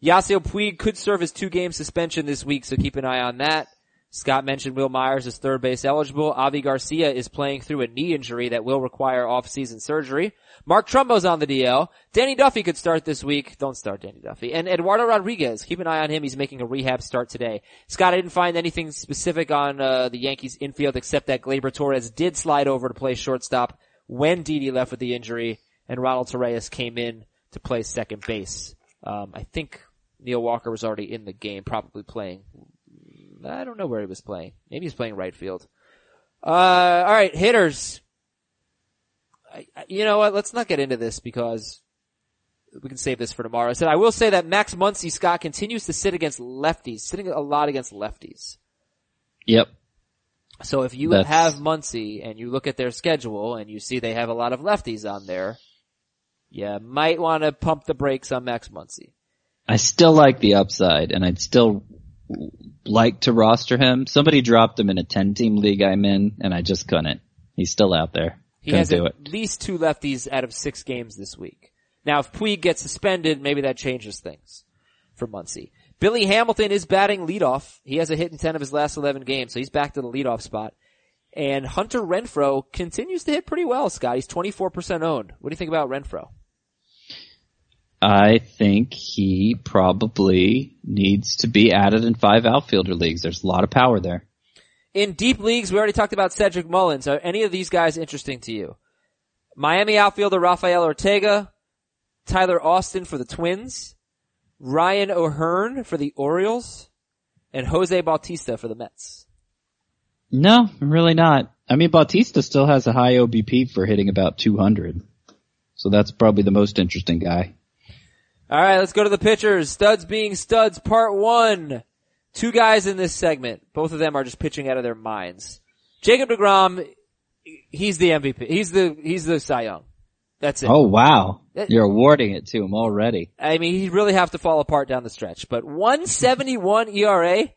S3: Yasiel Puig could serve his two game suspension this week, so keep an eye on that. Scott mentioned Wil Myers is third base eligible. Avi Garcia is playing through a knee injury that will require off-season surgery. Mark Trumbo's on the DL. Danny Duffy could start this week. Don't start Danny Duffy. And Eduardo Rodriguez, keep an eye on him. He's making a rehab start today. Scott, I didn't find anything specific on uh, the Yankees infield except that Gleyber Torres did slide over to play shortstop when Didi left with the injury, and Ronald Torreyes came in to play second base. Um, I think Neil Walker was already in the game, probably playing. I don't know where he was playing. Maybe he's playing right field. Uh, all right, hitters. I, I- you know what? Let's not get into this because we can save this for tomorrow. I said I will say that Max Muncy Scott continues to sit against lefties, sitting a lot against lefties.
S4: Yep.
S3: So if you
S4: That's-
S3: have Muncy and you look at their schedule and you see they have a lot of lefties on there, You might want to pump the brakes on Max Muncy.
S4: I still like the upside, and I'd still like to roster him. Somebody dropped him in a 10 team league I'm in, and I just couldn't. He's still out there.
S3: He
S4: Couldn't
S3: has at
S4: it.
S3: least two lefties out of six games this week. Now, if Puig gets suspended, maybe that changes things for Muncy. Billy Hamilton is batting leadoff. He has a hit in 10 of his last 11 games, so he's back to the leadoff spot. And Hunter Renfroe continues to hit pretty well, Scott. He's 24% owned. What do you think about Renfroe?
S4: I think he probably needs to be added in five outfielder leagues. There's a lot of power there.
S3: In deep leagues, we already talked about Cedric Mullins. Are any of these guys interesting to you? Miami outfielder Rafael Ortega, Tyler Austin for the Twins, Ryan O'Hearn for the Orioles, and Jose Bautista for the Mets.
S4: No, really not. I mean, Bautista still has a high OBP for hitting about 200. So that's probably the most interesting guy.
S3: All right, let's go to the pitchers. Studs being studs, part one. Two guys in this segment. Both of them are just pitching out of their minds. Jacob DeGrom, he's the MVP. He's the, he's the Cy Young. That's it.
S4: Oh wow.
S3: That-
S4: You're awarding it to him already.
S3: I mean, he'd really have to fall apart down the stretch, but 171 ERA.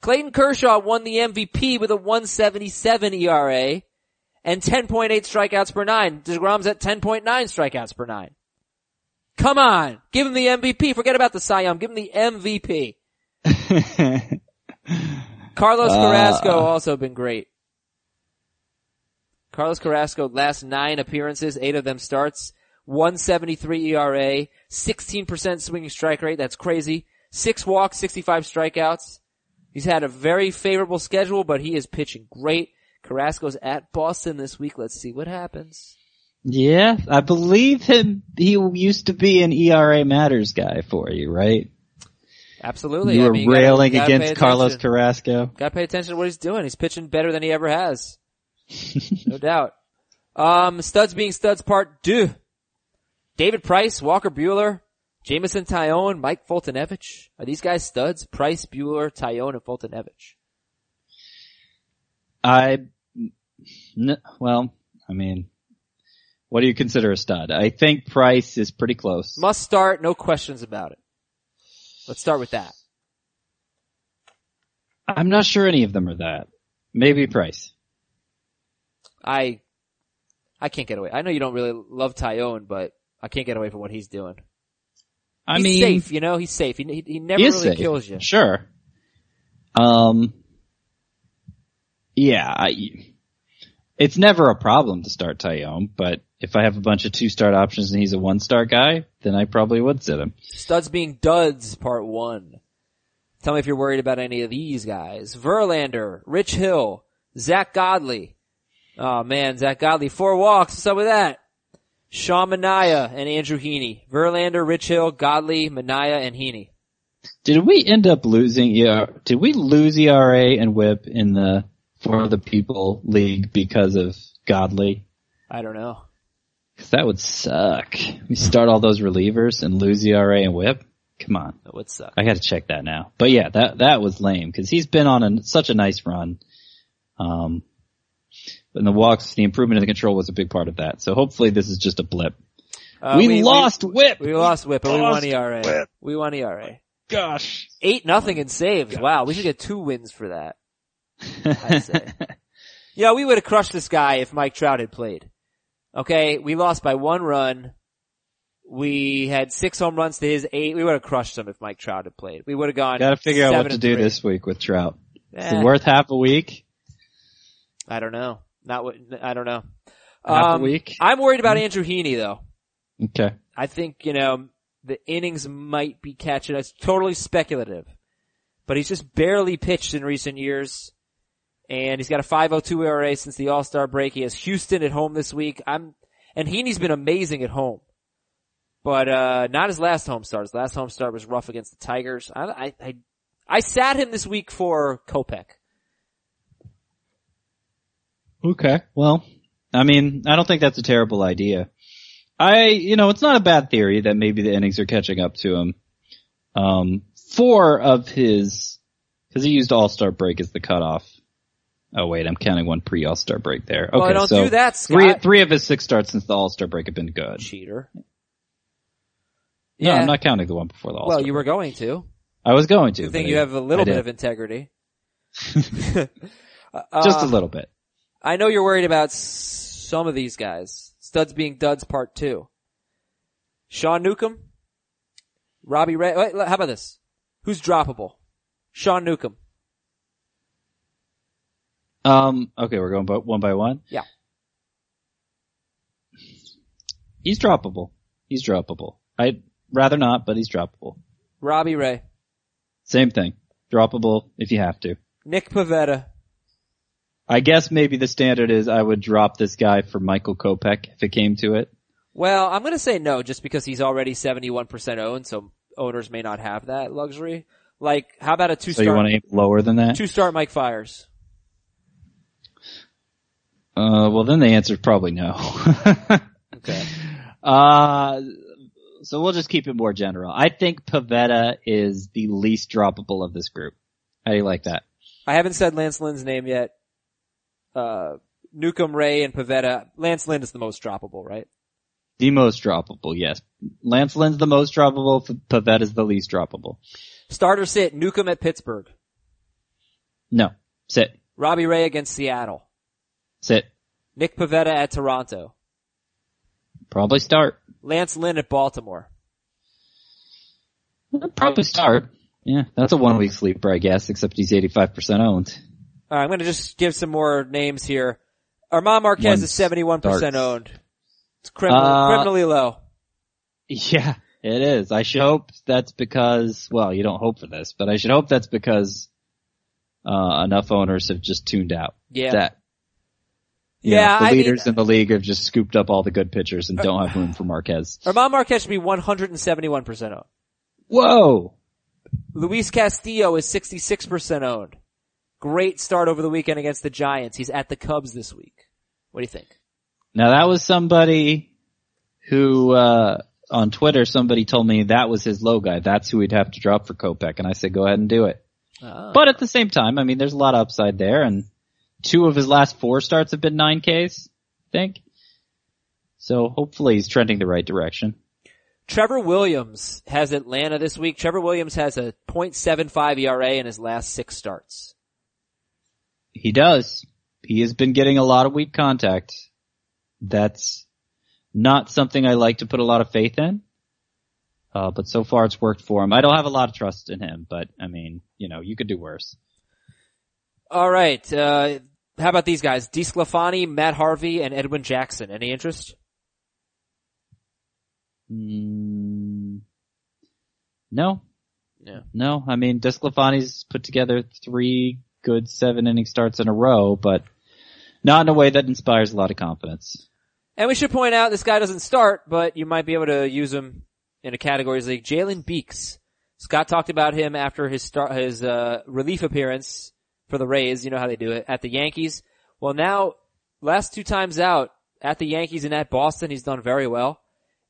S3: Clayton Kershaw won the MVP with a 177 ERA and 10.8 strikeouts per nine. DeGrom's at 10.9 strikeouts per nine. Come on. Give him the MVP. Forget about the Cy Young. Give him the MVP. Carlos uh, Carrasco also been great. Carlos Carrasco last nine appearances, eight of them starts, 173 ERA, 16% swinging strike rate. That's crazy. Six walks, 65 strikeouts. He's had a very favorable schedule, but he is pitching great. Carrasco's at Boston this week. Let's see what happens.
S4: yeah, I believe him. He used to be an ERA matters guy for you, right?
S3: Absolutely.
S4: You
S3: I
S4: were
S3: mean, you gotta-
S4: railing
S3: you gotta
S4: against Carlos. Carrasco.
S3: Gotta pay attention to what he's doing. He's pitching better than he ever has. No doubt. Um, studs being studs part two. David Price, Walker Buehler, Jameson Taillon, Mike Foltynewicz. Are these guys studs? Price, Buehler, Taillon, and Foltynewicz.
S4: I, n- well, I mean, what do you consider a stud? I think Price is pretty close.
S3: Must start, no questions about it. Let's start with that.
S4: I'm not sure any of them are that. Maybe Price.
S3: I, I can't get away. I know you don't really love Taillon, but I can't get away from what he's doing.
S4: I
S3: he's
S4: mean,
S3: safe, you know, he's safe. He, he, he never
S4: he
S3: really
S4: safe.
S3: kills you.
S4: Sure. Um. Yeah, I, it's never a problem to start Taillon, but if I have a bunch of two start options and he's a one star guy, then I probably would sit him.
S3: Studs being duds, part one. Tell me if you're worried about any of these guys. Verlander, Rich Hill, Zack Godley. Oh man, Zack Godley, four walks. What's up with that? Sean Manaea and Andrew Heaney. Verlander, Rich Hill, Godley, Manaea, and Heaney.
S4: Did we end up losing? Yeah, did we lose ERA and WHIP in the for the people league because of Godley?
S3: I don't know.
S4: Because that would suck. We start all those relievers and lose ERA and WHIP. Come on.
S3: That would suck.
S4: I got to check that now. But yeah, that that was lame because he's been on a, such a nice run. Um, and the walks, the improvement in the control was a big part of that. So hopefully this is just a blip.
S3: Uh,
S4: we, lost whip.
S3: We, lost whip, but we won ERA.
S4: whip.
S3: We won ERA.
S4: Gosh.
S3: Eight nothing in saves. Wow, we should get two wins for that. I'd say. Yeah, we would have crushed this guy if Mike Trout had played. Okay, we lost by one run. We had six home runs to his eight. We would have crushed him if Mike Trout had played. We would have gone.
S4: Got to figure out what to do
S3: three.
S4: this week with Trout. Is
S3: Eh,
S4: it worth half a week?
S3: I don't know. Not what I don't know.
S4: Half
S3: Um,
S4: week?
S3: I'm worried about Andrew Heaney though.
S4: Okay.
S3: I think you know the innings might be catching us. Totally speculative, but he's just barely pitched in recent years, and he's got a 5.02 ERA since the All Star break. He has Houston at home this week. I'm and Heaney's been amazing at home, but uh not his last home start. His last home start was rough against the Tigers. I I I, I sat him this week for Kopech.
S4: Okay. Well, I mean, I don't think that's a terrible idea. I, you know, it's not a bad theory that maybe the innings are catching up to him. Um, four of his, cause he used All-Star break as the cutoff. Oh wait, I'm counting one pre-All-Star break there. Okay,
S3: Well, don't
S4: so
S3: do that,
S4: three,
S3: Scott.
S4: three of his six starts since the All-Star break have been good.
S3: Cheater.
S4: No,
S3: Yeah.
S4: I'm not counting the one before the All Star.
S3: Well, you were going to.
S4: I was going to.
S3: I think you
S4: I-
S3: have a little bit of integrity.
S4: just
S3: Uh,
S4: a little bit.
S3: I know you're worried about some of these guys. Studs being duds part two. Sean Newcomb, Robbie Ray. Wait, how about this? Who's droppable? Sean Newcomb.
S4: Um. Okay, we're going by, one by one.
S3: Yeah.
S4: He's droppable. He's droppable. I'd rather not, but he's droppable.
S3: Robbie Ray.
S4: Same thing. Droppable if you have to.
S3: Nick Pivetta.
S4: I guess maybe the standard is I would drop this guy for Michael Kopech if it came to it.
S3: Well, I'm gonna say no just because he's already 71% owned, so owners may not have that luxury. Like, how about a two
S4: So you want to aim lower than that?
S3: two star Mike Fiers?
S4: Uh, well then the answer is probably no.
S3: Okay.
S4: uh, so we'll just keep it more general. I think Pivetta is the least droppable of this group. How do you like that?
S3: I haven't said Lance Lynn's name yet. Uh, Newcomb, Ray, and Pivetta. Lance Lynn is the most droppable, right?
S4: The most droppable, yes. Lance Lynn's the most droppable, P- Pivetta's the least droppable.
S3: Starter sit, Newcomb at Pittsburgh.
S4: No. Sit.
S3: Robbie Ray against Seattle.
S4: Sit.
S3: Nick Pivetta at Toronto.
S4: Probably start.
S3: Lance Lynn at Baltimore.
S4: Probably start. Yeah, that's a one week sleeper, I guess, except he's 85% owned.
S3: I'm going to just give some more names here. German Marquez
S4: One
S3: is 71%
S4: starts.
S3: owned. It's criminal,
S4: Uh,
S3: criminally low.
S4: Yeah, it is. I should hope that's because, well, you don't hope for this, but I should hope that's because, uh, enough owners have just tuned out.
S3: Yeah.
S4: That,
S3: Yeah,
S4: know, the
S3: I mean-
S4: leaders in the league have just scooped up all the good pitchers and don't have room for Marquez.
S3: German Marquez should be 171% owned.
S4: Whoa!
S3: Luis Castillo is 66% owned. Great start over the weekend against the Giants. He's at the Cubs this week. What do you think?
S4: Now that was somebody who, uh, on Twitter, somebody told me that was his low guy. That's who he'd have to drop for Kopech, and I said, go ahead and do it. But at the same time, I mean, there's a lot of upside there, and two of his last four starts have been 9Ks, I think. So hopefully he's trending the right direction.
S3: Trevor Williams has Atlanta this week. Trevor Williams has a .75 ERA in his last six starts.
S4: He does. He has been getting a lot of weak contact. That's not something I like to put a lot of faith in. Uh, but so far it's worked for him. I don't have a lot of trust in him, but I mean, you know, you could do worse.
S3: All right. Uh, how about these guys? DeSclafani, Matt Harvey, and Edwin Jackson. Any interest?
S4: Mm, no,
S3: Yeah.
S4: no. I mean, Desclafani's put together three good seven inning starts in a row, but not in a way that inspires a lot of confidence.
S3: And we should point out this guy doesn't start, but you might be able to use him in a categories league. Jalen Beeks. Scott talked about him after his start, his, uh, relief appearance for the Rays. You know how they do it at the Yankees. Well now, last two times out at the Yankees and at Boston, he's done very well.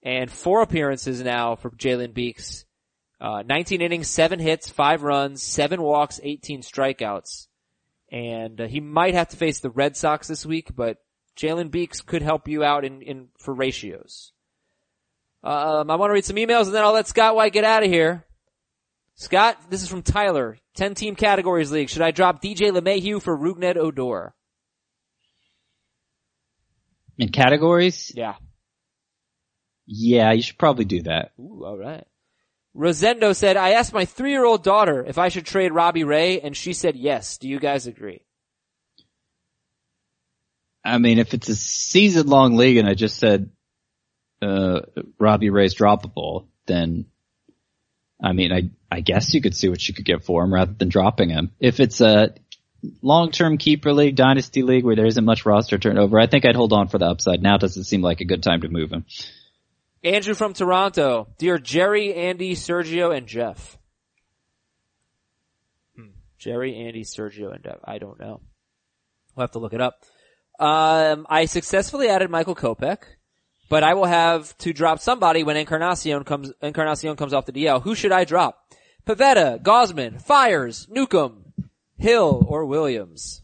S3: And four appearances now for Jalen Beeks. Uh, 19 innings, seven hits, five runs, seven walks, 18 strikeouts. And uh, he might have to face the Red Sox this week, but Jalen Beeks could help you out in, in for ratios. Um, I want to read some emails and then I'll let Scott White get out of here. Scott, this is from Tyler. 10 team categories league. Should I drop DJ LeMahieu for Rougned Odor?
S4: In categories,
S3: Yeah.
S4: yeah, you should probably do that.
S3: Ooh, alright. Rosendo said, I asked my three year old daughter if I should trade Robbie Ray and she said yes. Do you guys agree?
S4: I mean, if it's a season long league and I just said, uh, Robbie Ray's droppable, then, I mean, I, I guess you could see what you could get for him rather than dropping him. If it's a long-term keeper league, dynasty league where there isn't much roster turnover, I think I'd hold on for the upside. Now doesn't seem like a good time to move him.
S3: Andrew from Toronto. Dear Jerry, Andy, Sergio, and Jeff. Hmm. Jerry, Andy, Sergio, and Jeff. I don't know. We'll have to look it up. Um, I successfully added Michael Kopech, but I will have to drop somebody when Encarnacion comes, Encarnacion comes off the DL. Who should I drop? Pivetta, Gausman, Fiers, Newcomb, Hill, or Williams?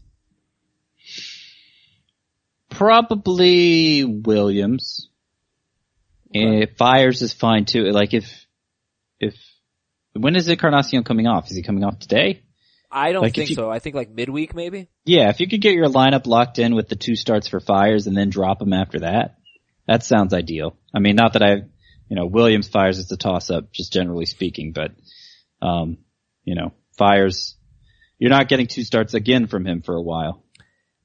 S4: Probably Williams. Eh, Fiers is fine too. Like if if when is Encarnacion coming off? Is he coming off today?
S3: I don't
S4: Like,
S3: think
S4: you-
S3: so. I think like midweek maybe.
S4: Yeah, if you could get your lineup locked in with the two starts for Fiers and then drop them after that, that sounds ideal. I mean, not that I, you know, Williams Fiers is a toss up, just generally speaking, but, um, you know, Fiers, you're not getting two starts again from him for a while.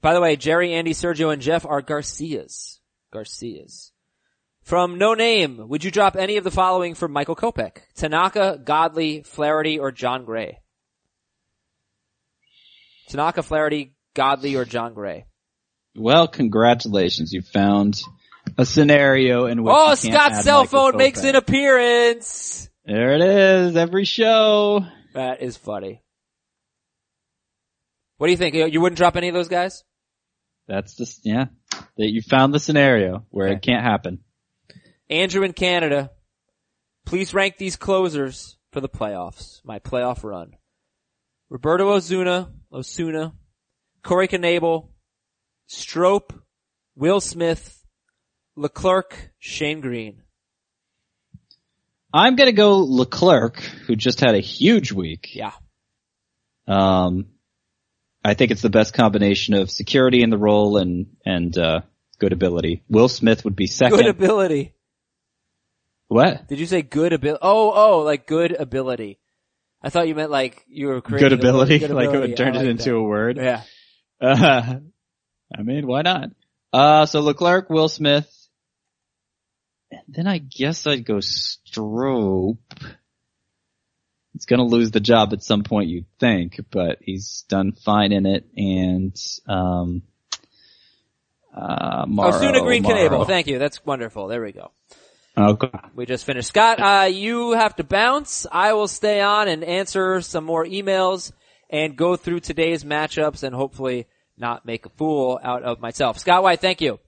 S3: By the way, Jerry, Andy, Sergio, and Jeff are Garcias. Garcias. From No Name, would you drop any of the following for Michael Kopech? Tanaka, Godley, Flaherty, or Jon Gray? Tanaka, Flaherty, Godley, or Jon Gray?
S4: Well, congratulations, you found a scenario in which
S3: Oh, Scott's cell phone makes an appearance!
S4: There it is, every show.
S3: That is funny. What do you think? You you wouldn't drop any of those guys?
S4: That's just, yeah, that you found the scenario where
S3: Okay.
S4: it can't happen.
S3: Andrew in Canada, please rank these closers for the playoffs. My playoff run. Roberto Ozuna, Osuna, Corey Knebel, Strop, Will Smith, Leclerc, Shane Greene.
S4: I'm gonna go Leclerc, who just had a huge week.
S3: Yeah.
S4: Um, I think it's the best combination of security in the role and and uh, good ability. Will Smith would be second.
S3: Good ability.
S4: What?
S3: Did you say good ability? Oh, oh, like good ability. I thought you meant like you were creating
S4: Good
S3: a word.
S4: ability, like it
S3: ability.
S4: would turn it into
S3: that.
S4: a word.
S3: Yeah.
S4: Uh, I mean, why not? Uh, so Leclerc, Will Smith. And then I guess I'd go Strop. He's gonna lose the job at some point, you'd think, but he's done fine in it. And um, uh, Morrow,
S3: Osuna Greene
S4: Morrow.
S3: Knebel. Thank you. That's wonderful. There we go.
S4: Okay.
S3: We just finished. Scott, uh, you have to bounce. I will stay on and answer some more emails and go through today's matchups and hopefully not make a fool out of myself. Scott White, thank you.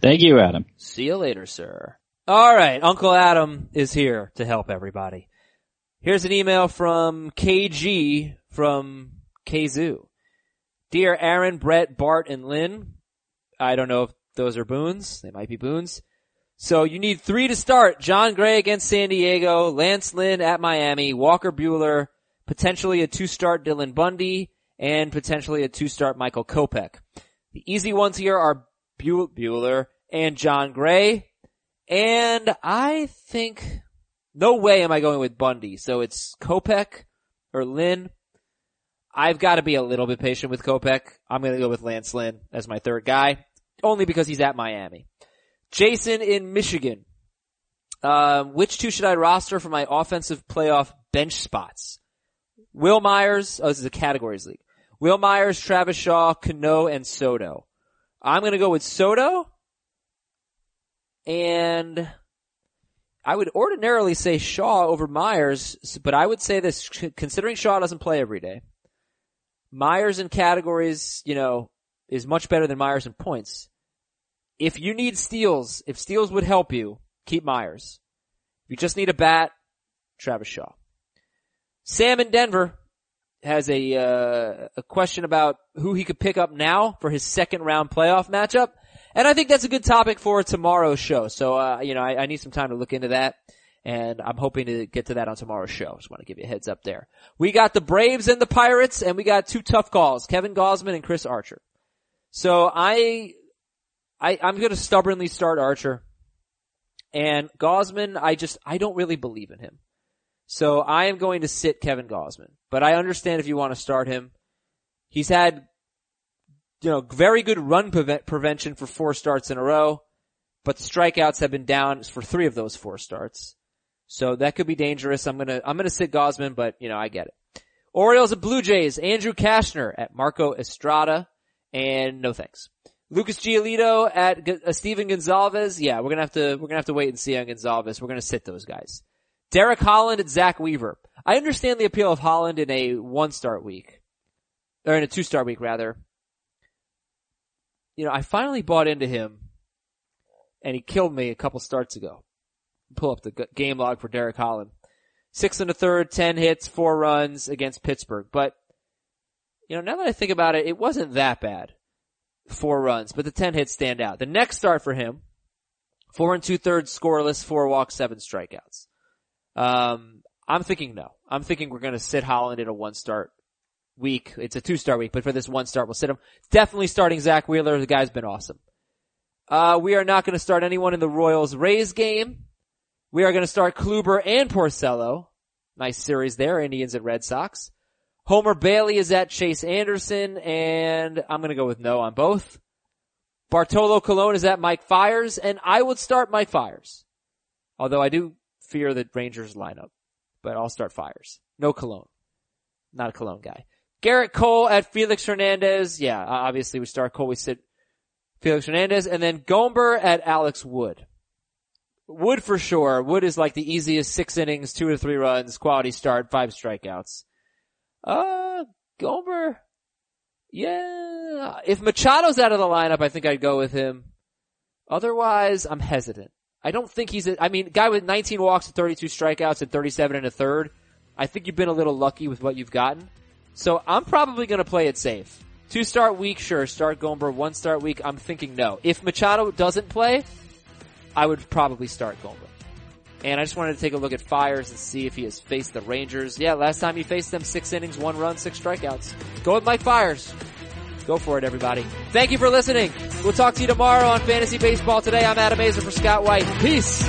S4: Thank you, Adam.
S3: See you later, sir. All right, Uncle Adam is here to help everybody. Here's an email from KG from Kazoo. Dear Aaron, Brett, Bart, and Lynn, I don't know if those are boons. They might be boons. So you need three to start. Jon Gray against San Diego, Lance Lynn at Miami, Walker Buehler, potentially a two-start Dylan Bundy, and potentially a two-start Michael Kopech. The easy ones here are Bu- Buehler and Jon Gray. And I think, no way am I going with Bundy. So it's Kopech or Lynn. I've got to be a little bit patient with Kopech. I'm going to go with Lance Lynn as my third guy, only because he's at Miami. Jason in Michigan. Um, which two should I roster for my offensive playoff bench spots? Wil Myers, oh, this is a categories league. Wil Myers, Travis Shaw, Cano, and Soto. I'm gonna go with Soto. And I would ordinarily say Shaw over Myers, but I would say this, considering Shaw doesn't play every day. Myers in categories, you know, is much better than Myers in points. If you need steals, if steals would help you, keep Myers. If you just need a bat, Travis Shaw. Sam in Denver has a uh, a question about who he could pick up now for his second round playoff matchup, and I think that's a good topic for tomorrow's show. So uh, you know, I, I need some time to look into that, and I'm hoping to get to that on tomorrow's show. Just want to give you a heads up there. We got the Braves and the Pirates, and we got two tough calls: Kevin Gausman and Chris Archer. So I, I I'm going to stubbornly start Archer, and Gausman. I just I don't really believe in him. So I am going to sit Kevin Gausman, but I understand if you want to start him. He's had, you know, very good run preve- prevention for four starts in a row, but the strikeouts have been down for three of those four starts. So that could be dangerous. I'm gonna, I'm gonna sit Gausman, but you know, I get it. Orioles and Blue Jays, Andrew Cashner at Marco Estrada, and no thanks. Lucas Giolito at uh, Steven Gonzalez. Yeah, we're gonna have to, we're gonna have to wait and see on Gonzalez. We're gonna sit those guys. Derek Holland and Zack Wheeler. I understand the appeal of Holland in a one start week. Or in a two star week rather. You know, I finally bought into him and he killed me a couple starts ago. Pull up the game log for Derek Holland. Six and a third, ten hits, four runs against Pittsburgh. But, you know, now that I think about it, it wasn't that bad. Four runs, but the ten hits stand out. The next start for him, four and two thirds scoreless, four walks, seven strikeouts. Um, I'm thinking no. I'm thinking we're going to sit Holland in a one start week. It's a two start week, but for this one start, we'll sit him. Definitely starting Zack Wheeler. The guy's been awesome. Uh, we are not going to start anyone in the Royals Rays game. We are going to start Kluber and Porcello. Nice series there, Indians and Red Sox. Homer Bailey is at Chase Anderson, and I'm to go with no on both. Bartolo Colon is at Mike Fiers, and I would start Mike Fiers. Although I do fear the Rangers lineup, but I'll start Fiers. No Colon. Not a Colon guy. Gerrit Cole at Felix Hernandez. Yeah, obviously we start Cole, we sit Felix Hernandez, and then Gomber at Alex Wood. Wood for sure. Wood is like the easiest six innings, two or three runs, quality start, five strikeouts. Uh, Gomber. Yeah. If Machado's out of the lineup, I think I'd go with him. Otherwise, I'm hesitant. I don't think he's a, I mean, guy with 19 walks and 32 strikeouts and 37 and a third. I think you've been a little lucky with what you've gotten. So I'm probably gonna play it safe. Two start week, sure. Start Gomber. One start week, I'm thinking no. If Machado doesn't play, I would probably start Gomber. And I just wanted to take a look at Fiers and see if he has faced the Rangers. Yeah, last time he faced them, six innings, one run, six strikeouts. Go with Mike Fiers. Go for it, everybody. Thank you for listening. We'll talk to you tomorrow on Fantasy Baseball Today. I'm Adam Aizer for Scott White. Peace.